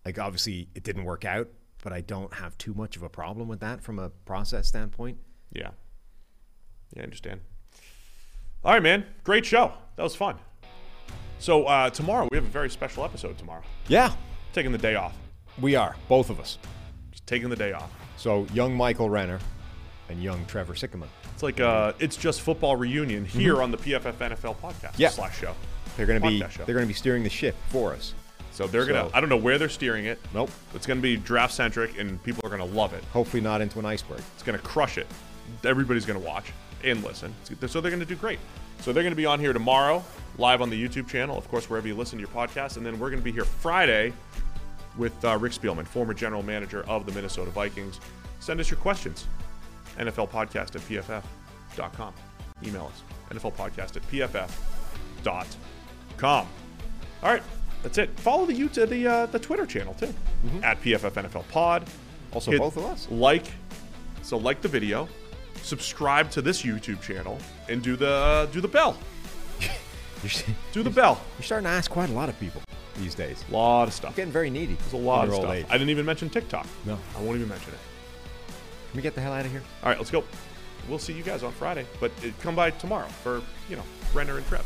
Like, obviously, it didn't work out, but I don't have too much of a problem with that from a process standpoint. Yeah. Yeah, I understand. All right, man. Great show. That was fun. So uh, tomorrow we have a very special episode tomorrow. Yeah, Taking the day off. we are, both of us. Just taking the day off. So, young Michael Renner and young Trevor Sikkema. It's like uh, it's just football reunion here on the PFF NFL podcast Yeah. slash show. They're going to be show. they're going to be steering the ship for us. So they're gonna. I don't know where they're steering it. Nope. It's gonna be draft centric, and people are gonna love it. Hopefully, not into an iceberg. It's gonna crush it. Everybody's gonna watch and listen. So they're gonna do great. So they're gonna be on here tomorrow, live on the YouTube channel, of course, wherever you listen to your podcast, and then we're gonna be here Friday with uh, Rick Spielman, former general manager of the Minnesota Vikings. Send us your questions. NFL podcast at pff.com. Email us. NFL podcast at pff.com. All right, that's it. Follow the YouTube, the uh, the Twitter channel too, at PFF NFL Pod. Also, Hit both of us. Like, so like the video, subscribe to this YouTube channel, and do the do the bell. Do the bell. you're starting to ask quite a lot of people these days. A lot of stuff. Getting very needy. There's a lot of stuff. age. I didn't even mention TikTok. No. I won't even mention it. Can we get the hell out of here? All right, let's go. We'll see you guys on Friday, but uh, come by tomorrow for you know Renner and Trev.